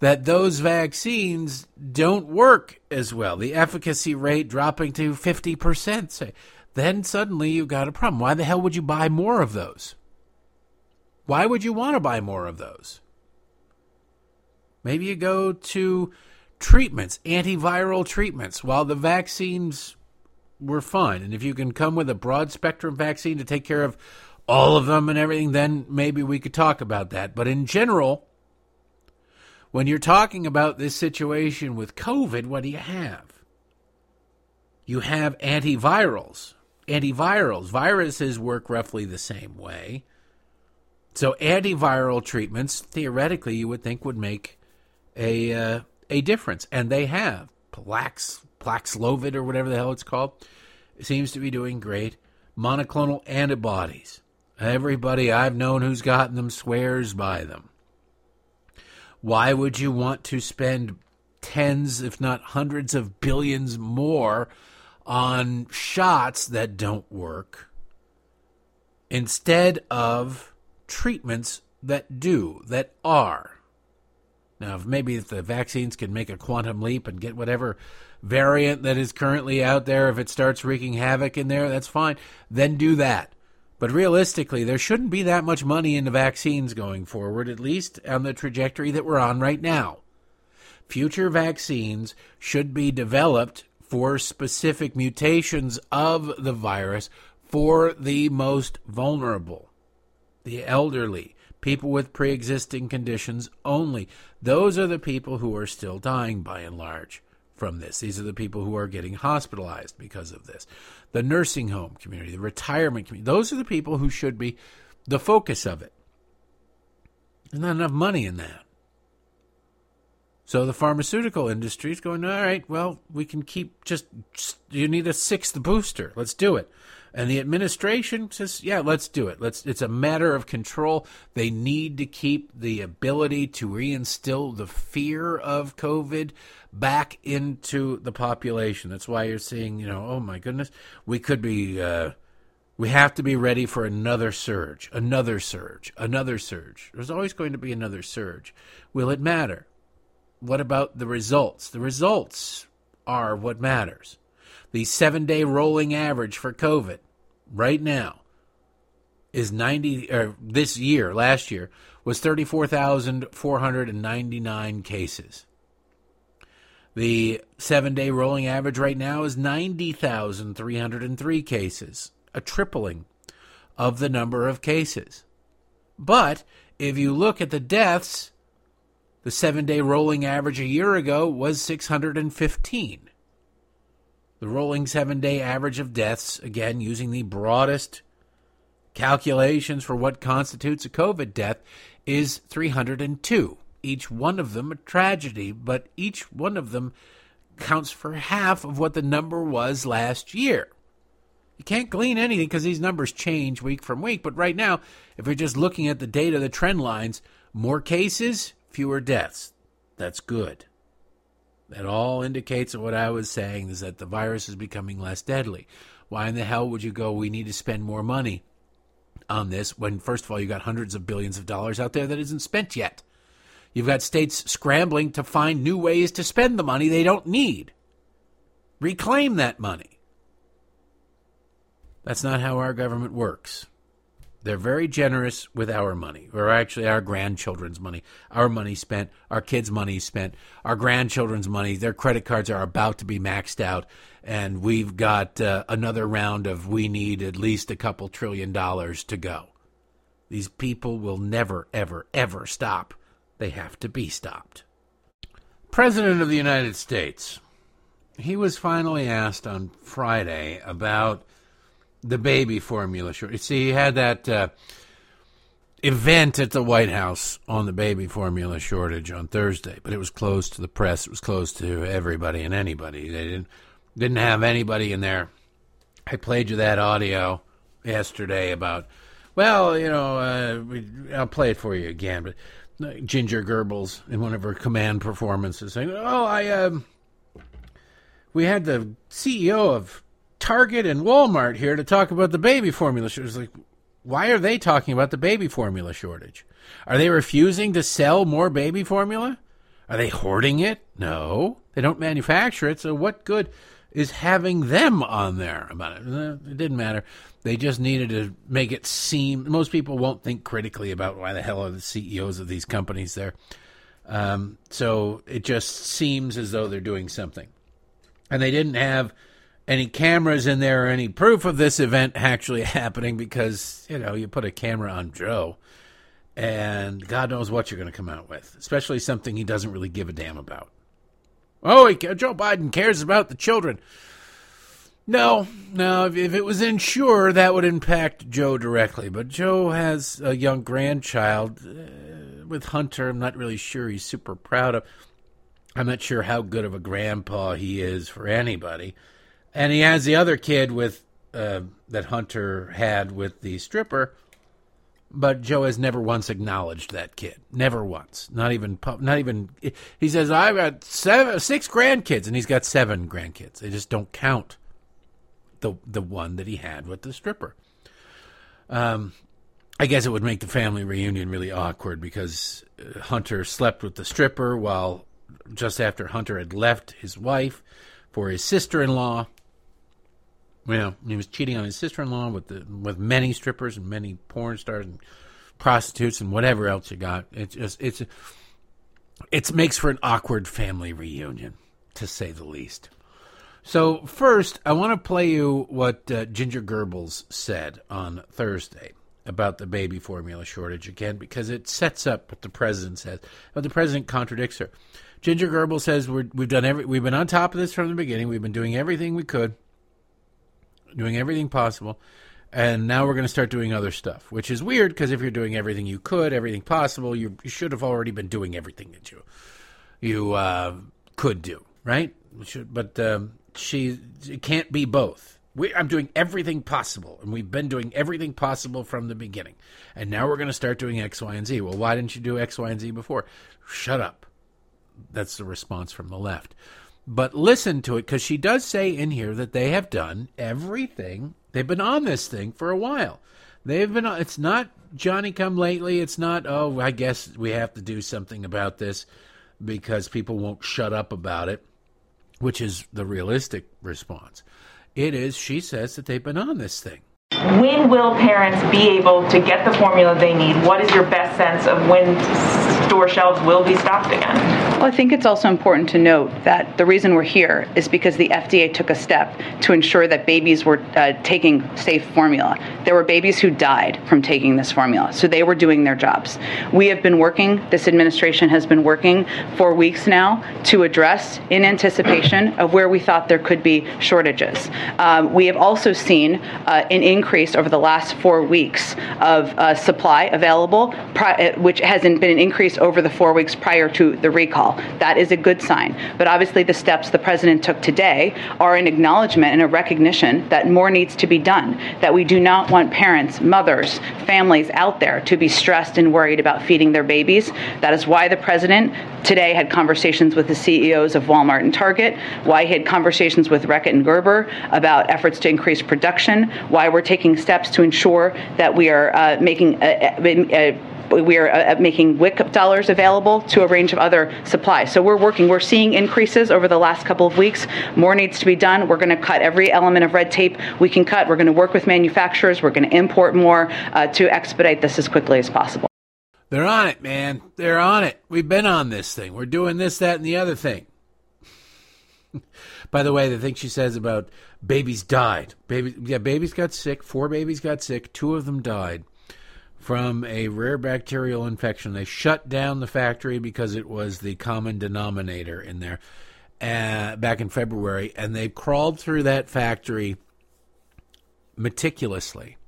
[SPEAKER 1] that those vaccines don't work as well. The efficacy rate dropping to 50%, say. Then suddenly you've got a problem. Why the hell would you buy more of those? Why would you want to buy more of those? Maybe you go to treatments, antiviral treatments, while the vaccines were fine. And if you can come with a broad spectrum vaccine to take care of all of them and everything, then maybe we could talk about that. But in general, when you're talking about this situation with COVID, what do you have? You have antivirals. Antivirals, viruses work roughly the same way. So antiviral treatments, theoretically, you would think would make a uh, a difference, and they have. Plax, Paxlovid or whatever the hell it's called, seems to be doing great. Monoclonal antibodies Everybody I've known who's gotten them swears by them. Why would you want to spend tens, if not hundreds of billions more on shots that don't work instead of treatments that do, that are? Now, if maybe if the vaccines can make a quantum leap and get whatever variant that is currently out there, if it starts wreaking havoc in there, that's fine. Then do that. But realistically, there shouldn't be that much money into vaccines going forward, at least on the trajectory that we're on right now. Future vaccines should be developed for specific mutations of the virus for the most vulnerable, the elderly, people with pre existing conditions only. Those are the people who are still dying by and large from this. These are the people who are getting hospitalized because of this. The nursing home community, the retirement community, those are the people who should be the focus of it. There's not enough money in that. So the pharmaceutical industry is going, all right, well, we can keep just, you need a sixth booster. Let's do it. And the administration says, yeah, let's do it. Let's it's a matter of control. They need to keep the ability to reinstill the fear of COVID back into the population. That's why you're seeing, you know, oh my goodness, we could be uh, we have to be ready for another surge, another surge, another surge. There's always going to be another surge. Will it matter? What about the results? The results are what matters the seven day rolling average for COVID right now is 90, or this year, last year, was 34,499 cases. The seven day rolling average right now is 90,303 cases, a tripling of the number of cases. But if you look at the deaths, the seven day rolling average a year ago was 615. The rolling seven day average of deaths, again using the broadest calculations for what constitutes a COVID death, is 302. Each one of them a tragedy, but each one of them counts for half of what the number was last year. You can't glean anything because these numbers change week from week, but right now, if you're just looking at the data, the trend lines, more cases, fewer deaths. That's good. That all indicates what I was saying is that the virus is becoming less deadly. Why in the hell would you go, we need to spend more money on this when, first of all, you got hundreds of billions of dollars out there that isn't spent yet? You've got states scrambling to find new ways to spend the money they don't need. Reclaim that money. That's not how our government works. They're very generous with our money, or actually our grandchildren's money. Our money spent, our kids' money spent, our grandchildren's money. Their credit cards are about to be maxed out, and we've got uh, another round of we need at least a couple trillion dollars to go. These people will never, ever, ever stop. They have to be stopped. President of the United States. He was finally asked on Friday about the baby formula shortage. See, he had that uh, event at the White House on the baby formula shortage on Thursday, but it was closed to the press. It was closed to everybody and anybody. They didn't didn't have anybody in there. I played you that audio yesterday about. Well, you know, uh, I'll play it for you again, but. Ginger Goebbels in one of her command performances saying, "Oh, I um, we had the CEO of Target and Walmart here to talk about the baby formula shortage. Like, why are they talking about the baby formula shortage? Are they refusing to sell more baby formula? Are they hoarding it? No, they don't manufacture it. So what good is having them on there about it? Uh, it didn't matter. They just needed to make it seem. Most people won't think critically about why the hell are the CEOs of these companies there. Um, so it just seems as though they're doing something, and they didn't have any cameras in there or any proof of this event actually happening because, you know, you put a camera on Joe and God knows what you're going to come out with, especially something he doesn't really give a damn about. Oh, he, Joe Biden cares about the children. No, no, if, if it was Ensure, that would impact Joe directly. But Joe has a young grandchild uh, with Hunter. I'm not really sure he's super proud of. I'm not sure how good of a grandpa he is for anybody and he has the other kid with uh, that Hunter had with the stripper. But Joe has never once acknowledged that kid. Never once. Not even. Not even. He says I've got seven, six grandkids, and he's got seven grandkids. They just don't count the the one that he had with the stripper. Um, I guess it would make the family reunion really awkward because uh, Hunter slept with the stripper while just after Hunter had left his wife for his sister-in-law well, he was cheating on his sister-in-law with the with many strippers and many porn stars and prostitutes and whatever else you got. It's just it's it makes for an awkward family reunion, to say the least. So, first, I want to play you what uh, Ginger Goebbels said on Thursday about the baby formula shortage again, because it sets up what the president says. But the president contradicts her. Ginger Goebbels says we have done every, we've been on top of this from the beginning. We've been doing everything we could, doing everything possible, and now we're going to start doing other stuff, which is weird because if you're doing everything you could, everything possible, you, you should have already been doing everything that you you uh, could do, right? Should, but um, she it can't be both. We, I'm doing everything possible, and we've been doing everything possible from the beginning. And now we're going to start doing X, Y, and Z. Well, why didn't you do X, Y, and Z before? Shut up. That's the response from the left. But listen to it because she does say in here that they have done everything. They've been on this thing for a while. They've been. It's not Johnny come lately. It's not. Oh, I guess we have to do something about this because people won't shut up about it which is the realistic response. It is, she says, that they've been on this thing.
[SPEAKER 4] When will parents be able to get the formula they need? What is your best sense of when store shelves will be stocked again?
[SPEAKER 5] Well, I think it's also important to note that the reason we're here is because the FDA took a step to ensure that babies were uh, taking safe formula. There were babies who died from taking this formula, so they were doing their jobs. We have been working, this administration has been working for weeks now to address in anticipation of where we thought there could be shortages. Um, we have also seen uh, an increase over the last four weeks of uh, supply available, pri- uh, which hasn't been an increase over the four weeks prior to the recall. That is a good sign. But obviously, the steps the president took today are an acknowledgement and a recognition that more needs to be done, that we do not want parents, mothers, families out there to be stressed and worried about feeding their babies. That is why the president today had conversations with the CEOs of Walmart and Target, why he had conversations with Reckitt and Gerber about efforts to increase production, why we're taking steps to ensure that we are uh, making a, a, a we are uh, making WIC dollars available to a range of other supplies. So we're working, we're seeing increases over the last couple of weeks. More needs to be done. We're going to cut every element of red tape we can cut. We're going to work with manufacturers. We're going to import more uh, to expedite this as quickly as possible.
[SPEAKER 1] They're on it, man. They're on it. We've been on this thing. We're doing this, that, and the other thing. By the way, the thing she says about babies died. Baby, yeah, babies got sick. Four babies got sick. Two of them died from a rare bacterial infection. They shut down the factory because it was the common denominator in there uh, back in February, and they crawled through that factory meticulously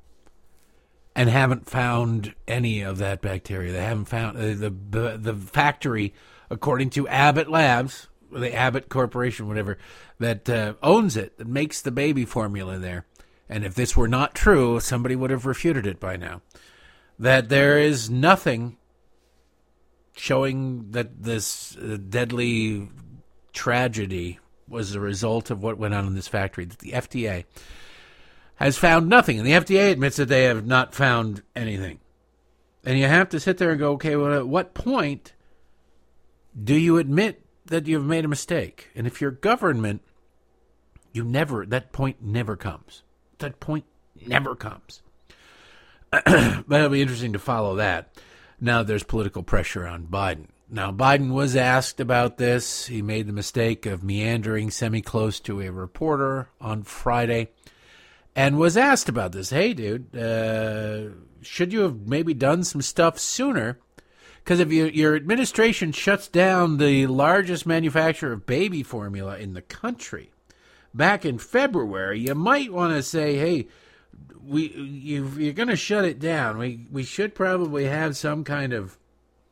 [SPEAKER 1] and haven't found any of that bacteria. They haven't found uh, the the, the factory, according to Abbott Labs, the Abbott Corporation, whatever, that uh, owns it, that makes the baby formula there. And if this were not true, somebody would have refuted it by now that there is nothing showing that this uh, deadly tragedy was a result of what went on in this factory. That the FDA has found nothing, and the FDA admits that they have not found anything. And you have to sit there and go, okay, well, at what point do you admit that you've made a mistake? And if you're government, you never, that point never comes. That point never comes. but it'll be interesting to follow that. Now there's political pressure on Biden. Now, Biden was asked about this. He made the mistake of meandering semi close to a reporter on Friday and was asked about this. Hey, dude, uh, should you have maybe done some stuff sooner? Because if you, your administration shuts down the largest manufacturer of baby formula in the country back in February, you might want to say, hey, we you you're going to shut it down. We we should probably have some kind of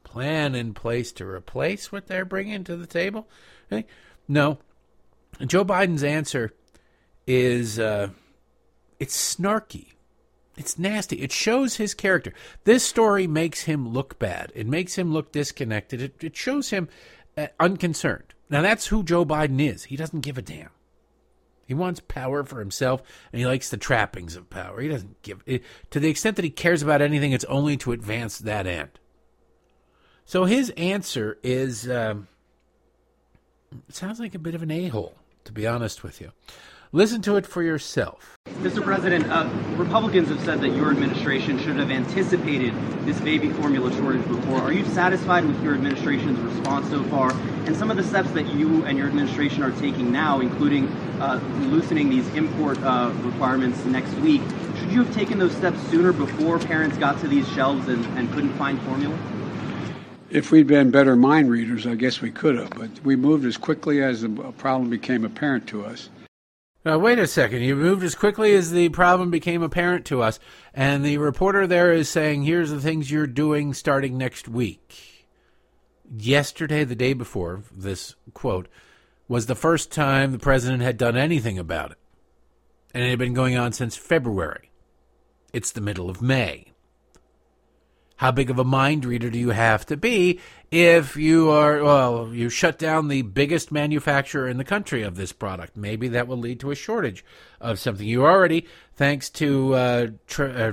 [SPEAKER 1] plan in place to replace what they're bringing to the table. Okay? No, Joe Biden's answer is uh, it's snarky. It's nasty. It shows his character. This story makes him look bad. It makes him look disconnected. It, it shows him uh, unconcerned. Now, that's who Joe Biden is. He doesn't give a damn. He wants power for himself, and he likes the trappings of power. He doesn't give it, to the extent that he cares about anything. It's only to advance that end. So his answer is um, sounds like a bit of an a hole, to be honest with you. Listen to it for yourself.
[SPEAKER 6] Mr. President, uh, Republicans have said that your administration should have anticipated this baby formula shortage before. Are you satisfied with your administration's response so far? And some of the steps that you and your administration are taking now, including uh, loosening these import uh, requirements next week, should you have taken those steps sooner before parents got to these shelves and, and couldn't find formula?
[SPEAKER 7] If we'd been better mind readers, I guess we could have, but we moved as quickly as the problem became apparent to us.
[SPEAKER 1] Now, wait a second. You moved as quickly as the problem became apparent to us. And the reporter there is saying, here's the things you're doing starting next week. Yesterday, the day before, this quote, was the first time the president had done anything about it. And it had been going on since February. It's the middle of May. How big of a mind reader do you have to be if you are, well, you shut down the biggest manufacturer in the country of this product? Maybe that will lead to a shortage of something. You already, thanks to uh, tra- uh,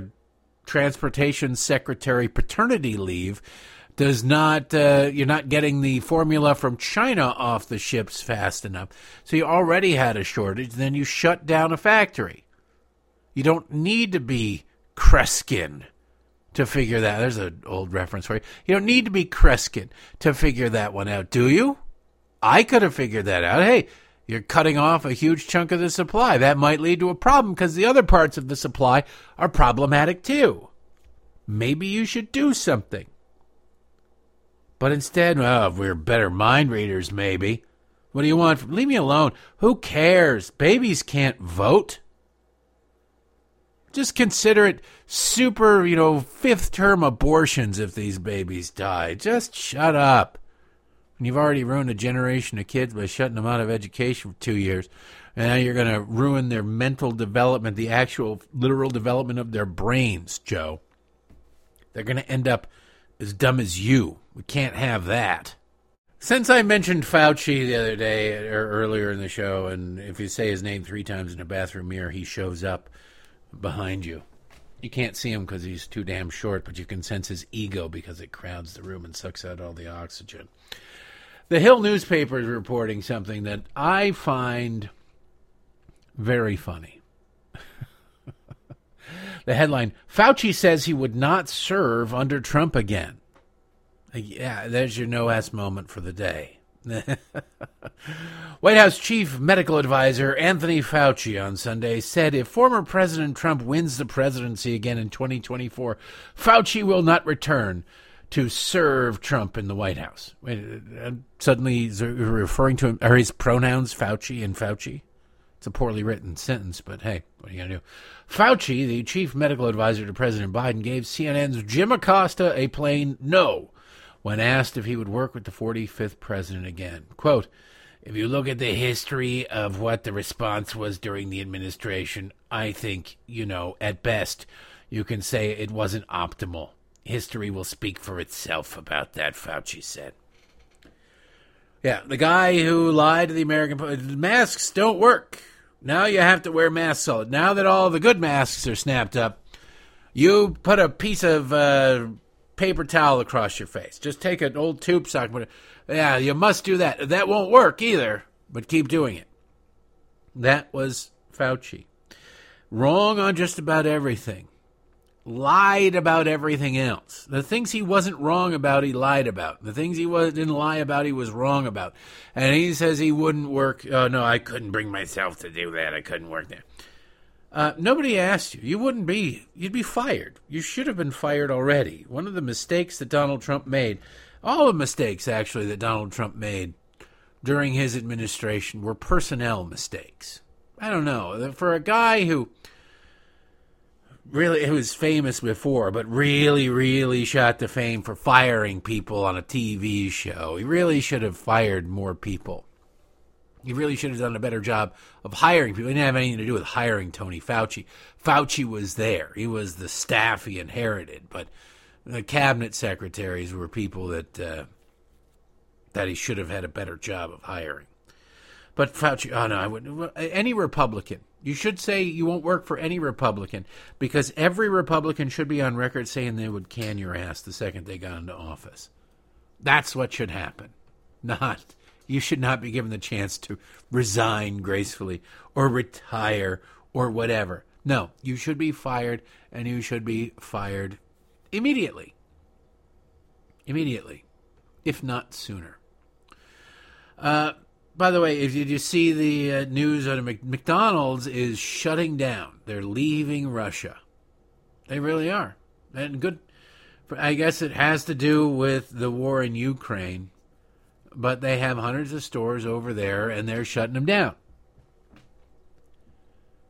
[SPEAKER 1] Transportation Secretary paternity leave, does not uh, you're not getting the formula from China off the ships fast enough. So you already had a shortage. Then you shut down a factory. You don't need to be Kreskin to figure that. There's an old reference for you. You don't need to be Kreskin to figure that one out, do you? I could have figured that out. Hey, you're cutting off a huge chunk of the supply. That might lead to a problem because the other parts of the supply are problematic too. Maybe you should do something. But instead, well, we're better mind readers, maybe. What do you want? Leave me alone. Who cares? Babies can't vote. Just consider it super, you know, fifth term abortions if these babies die. Just shut up. And you've already ruined a generation of kids by shutting them out of education for two years. And now you're going to ruin their mental development, the actual literal development of their brains, Joe. They're going to end up as dumb as you. We can't have that. Since I mentioned Fauci the other day or earlier in the show, and if you say his name three times in a bathroom mirror, he shows up behind you. You can't see him because he's too damn short, but you can sense his ego because it crowds the room and sucks out all the oxygen. The Hill newspaper is reporting something that I find very funny. the headline Fauci says he would not serve under Trump again. Uh, yeah, there's your no ass moment for the day. White House Chief Medical Advisor Anthony Fauci on Sunday said if former President Trump wins the presidency again in 2024, Fauci will not return to serve Trump in the White House. Suddenly, referring to him, are his pronouns Fauci and Fauci? It's a poorly written sentence, but hey, what are you going to do? Fauci, the chief medical advisor to President Biden, gave CNN's Jim Acosta a plain no when asked if he would work with the 45th president again. Quote, if you look at the history of what the response was during the administration, I think, you know, at best, you can say it wasn't optimal. History will speak for itself about that, Fauci said. Yeah, the guy who lied to the American masks don't work. Now you have to wear masks all. Now that all the good masks are snapped up, you put a piece of uh, paper towel across your face. Just take an old tube sock. But Yeah, you must do that. That won't work either, but keep doing it. That was Fauci. Wrong on just about everything. Lied about everything else. The things he wasn't wrong about, he lied about. The things he was, didn't lie about, he was wrong about. And he says he wouldn't work. Oh, no, I couldn't bring myself to do that. I couldn't work there. Uh, nobody asked you. You wouldn't be. You'd be fired. You should have been fired already. One of the mistakes that Donald Trump made, all the mistakes actually that Donald Trump made during his administration were personnel mistakes. I don't know. For a guy who really who was famous before, but really, really shot to fame for firing people on a TV show, he really should have fired more people. He really should have done a better job of hiring people. He didn't have anything to do with hiring Tony Fauci. Fauci was there. He was the staff he inherited, but the cabinet secretaries were people that uh, that he should have had a better job of hiring. But Fauci, oh no, I wouldn't. Any Republican, you should say you won't work for any Republican because every Republican should be on record saying they would can your ass the second they got into office. That's what should happen, not you should not be given the chance to resign gracefully or retire or whatever. No, you should be fired and you should be fired immediately. Immediately, if not sooner. Uh, by the way, if you, you see the uh, news on McDonald's is shutting down, they're leaving Russia. They really are, and good. I guess it has to do with the war in Ukraine, but they have hundreds of stores over there, and they're shutting them down.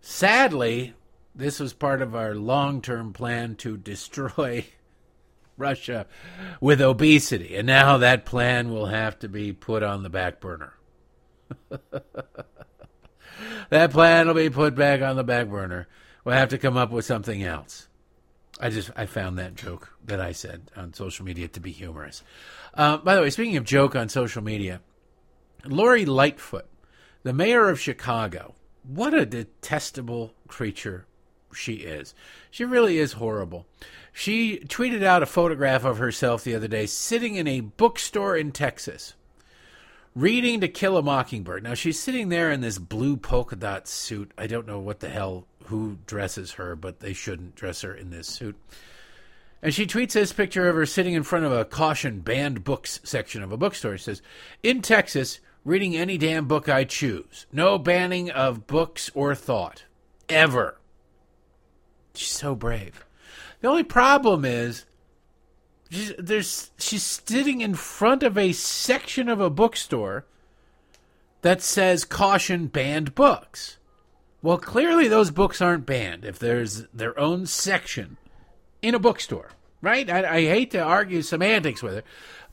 [SPEAKER 1] Sadly, this was part of our long-term plan to destroy Russia with obesity, and now that plan will have to be put on the back burner. that plan will be put back on the back burner. We'll have to come up with something else. I just I found that joke that I said on social media to be humorous. Uh, by the way, speaking of joke on social media, Lori Lightfoot, the mayor of Chicago, what a detestable creature she is. She really is horrible. She tweeted out a photograph of herself the other day sitting in a bookstore in Texas reading To Kill a Mockingbird. Now she's sitting there in this blue polka dot suit. I don't know what the hell who dresses her, but they shouldn't dress her in this suit. And she tweets this picture of her sitting in front of a caution banned books section of a bookstore. She says, In Texas, reading any damn book I choose. No banning of books or thought. Ever. She's so brave. The only problem is She's, there's she's sitting in front of a section of a bookstore that says caution banned books. Well, clearly those books aren't banned if there's their own section in a bookstore, right? I, I hate to argue semantics with it,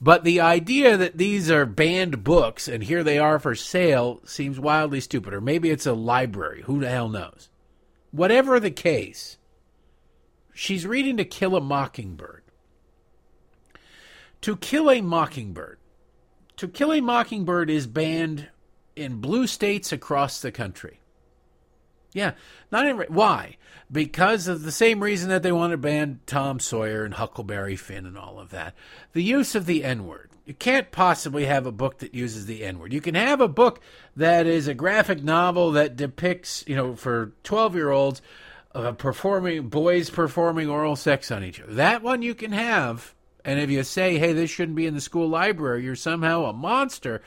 [SPEAKER 1] but the idea that these are banned books and here they are for sale seems wildly stupid. Or maybe it's a library. Who the hell knows? Whatever the case, she's reading To Kill a Mockingbird to Kill a Mockingbird. To Kill a Mockingbird is banned in blue states across the country. Yeah, not in why? Because of the same reason that they want to ban Tom Sawyer and Huckleberry Finn and all of that. The use of the N-word. You can't possibly have a book that uses the N-word. You can have a book that is a graphic novel that depicts, you know, for 12-year-olds uh, performing boys performing oral sex on each other. That one you can have and if you say, hey, this shouldn't be in the school library, you're somehow a monster.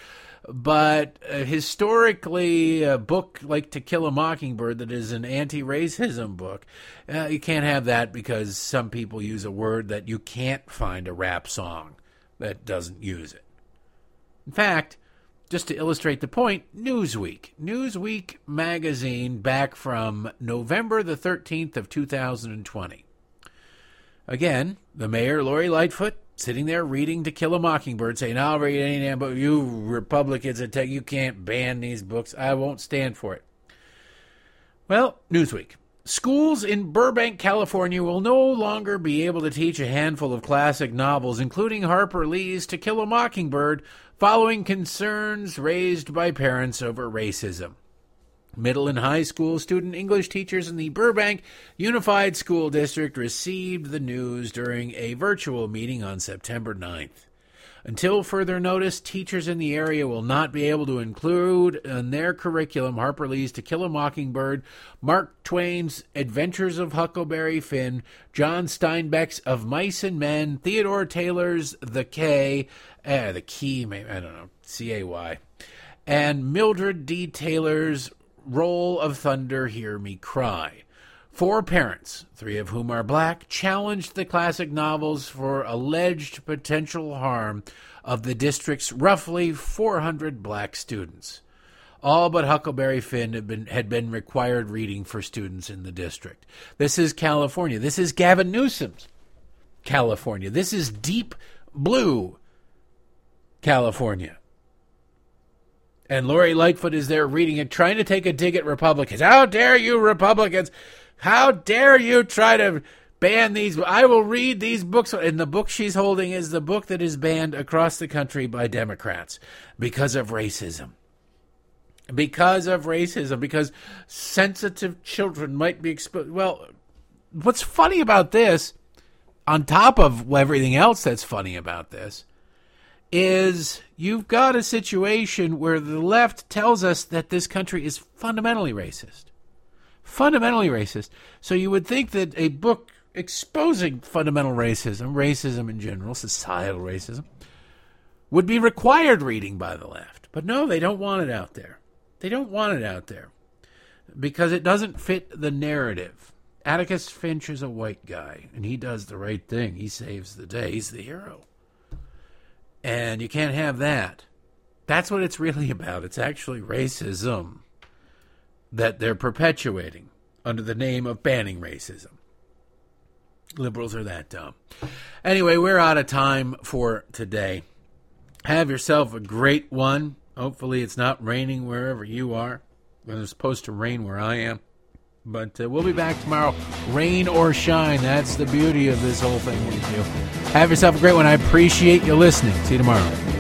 [SPEAKER 1] But uh, historically, a book like To Kill a Mockingbird, that is an anti racism book, uh, you can't have that because some people use a word that you can't find a rap song that doesn't use it. In fact, just to illustrate the point, Newsweek. Newsweek magazine back from November the 13th of 2020 Again, the mayor, Lori Lightfoot, sitting there reading To Kill a Mockingbird, saying, I'll read any damn book. You Republicans tell you can't ban these books. I won't stand for it. Well, Newsweek. Schools in Burbank, California will no longer be able to teach a handful of classic novels, including Harper Lee's To Kill a Mockingbird, following concerns raised by parents over racism. Middle and high school student English teachers in the Burbank Unified School District received the news during a virtual meeting on September 9th. Until further notice, teachers in the area will not be able to include in their curriculum Harper Lee's To Kill a Mockingbird, Mark Twain's Adventures of Huckleberry Finn, John Steinbeck's Of Mice and Men, Theodore Taylor's The K, uh, The Key, I don't know, C A Y, and Mildred D. Taylor's Roll of Thunder, Hear Me Cry. Four parents, three of whom are black, challenged the classic novels for alleged potential harm of the district's roughly 400 black students. All but Huckleberry Finn had been, had been required reading for students in the district. This is California. This is Gavin Newsom's California. This is deep blue California. And Lori Lightfoot is there reading it, trying to take a dig at Republicans. How dare you, Republicans? How dare you try to ban these? I will read these books. And the book she's holding is the book that is banned across the country by Democrats because of racism. Because of racism, because sensitive children might be exposed. Well, what's funny about this, on top of everything else that's funny about this, is you've got a situation where the left tells us that this country is fundamentally racist. Fundamentally racist. So you would think that a book exposing fundamental racism, racism in general, societal racism, would be required reading by the left. But no, they don't want it out there. They don't want it out there because it doesn't fit the narrative. Atticus Finch is a white guy, and he does the right thing. He saves the day. He's the hero. And you can't have that. That's what it's really about. It's actually racism that they're perpetuating under the name of banning racism. Liberals are that dumb. Anyway, we're out of time for today. Have yourself a great one. Hopefully, it's not raining wherever you are. It's supposed to rain where I am. But uh, we'll be back tomorrow, rain or shine. That's the beauty of this whole thing we do. Have yourself a great one. I appreciate you listening. See you tomorrow.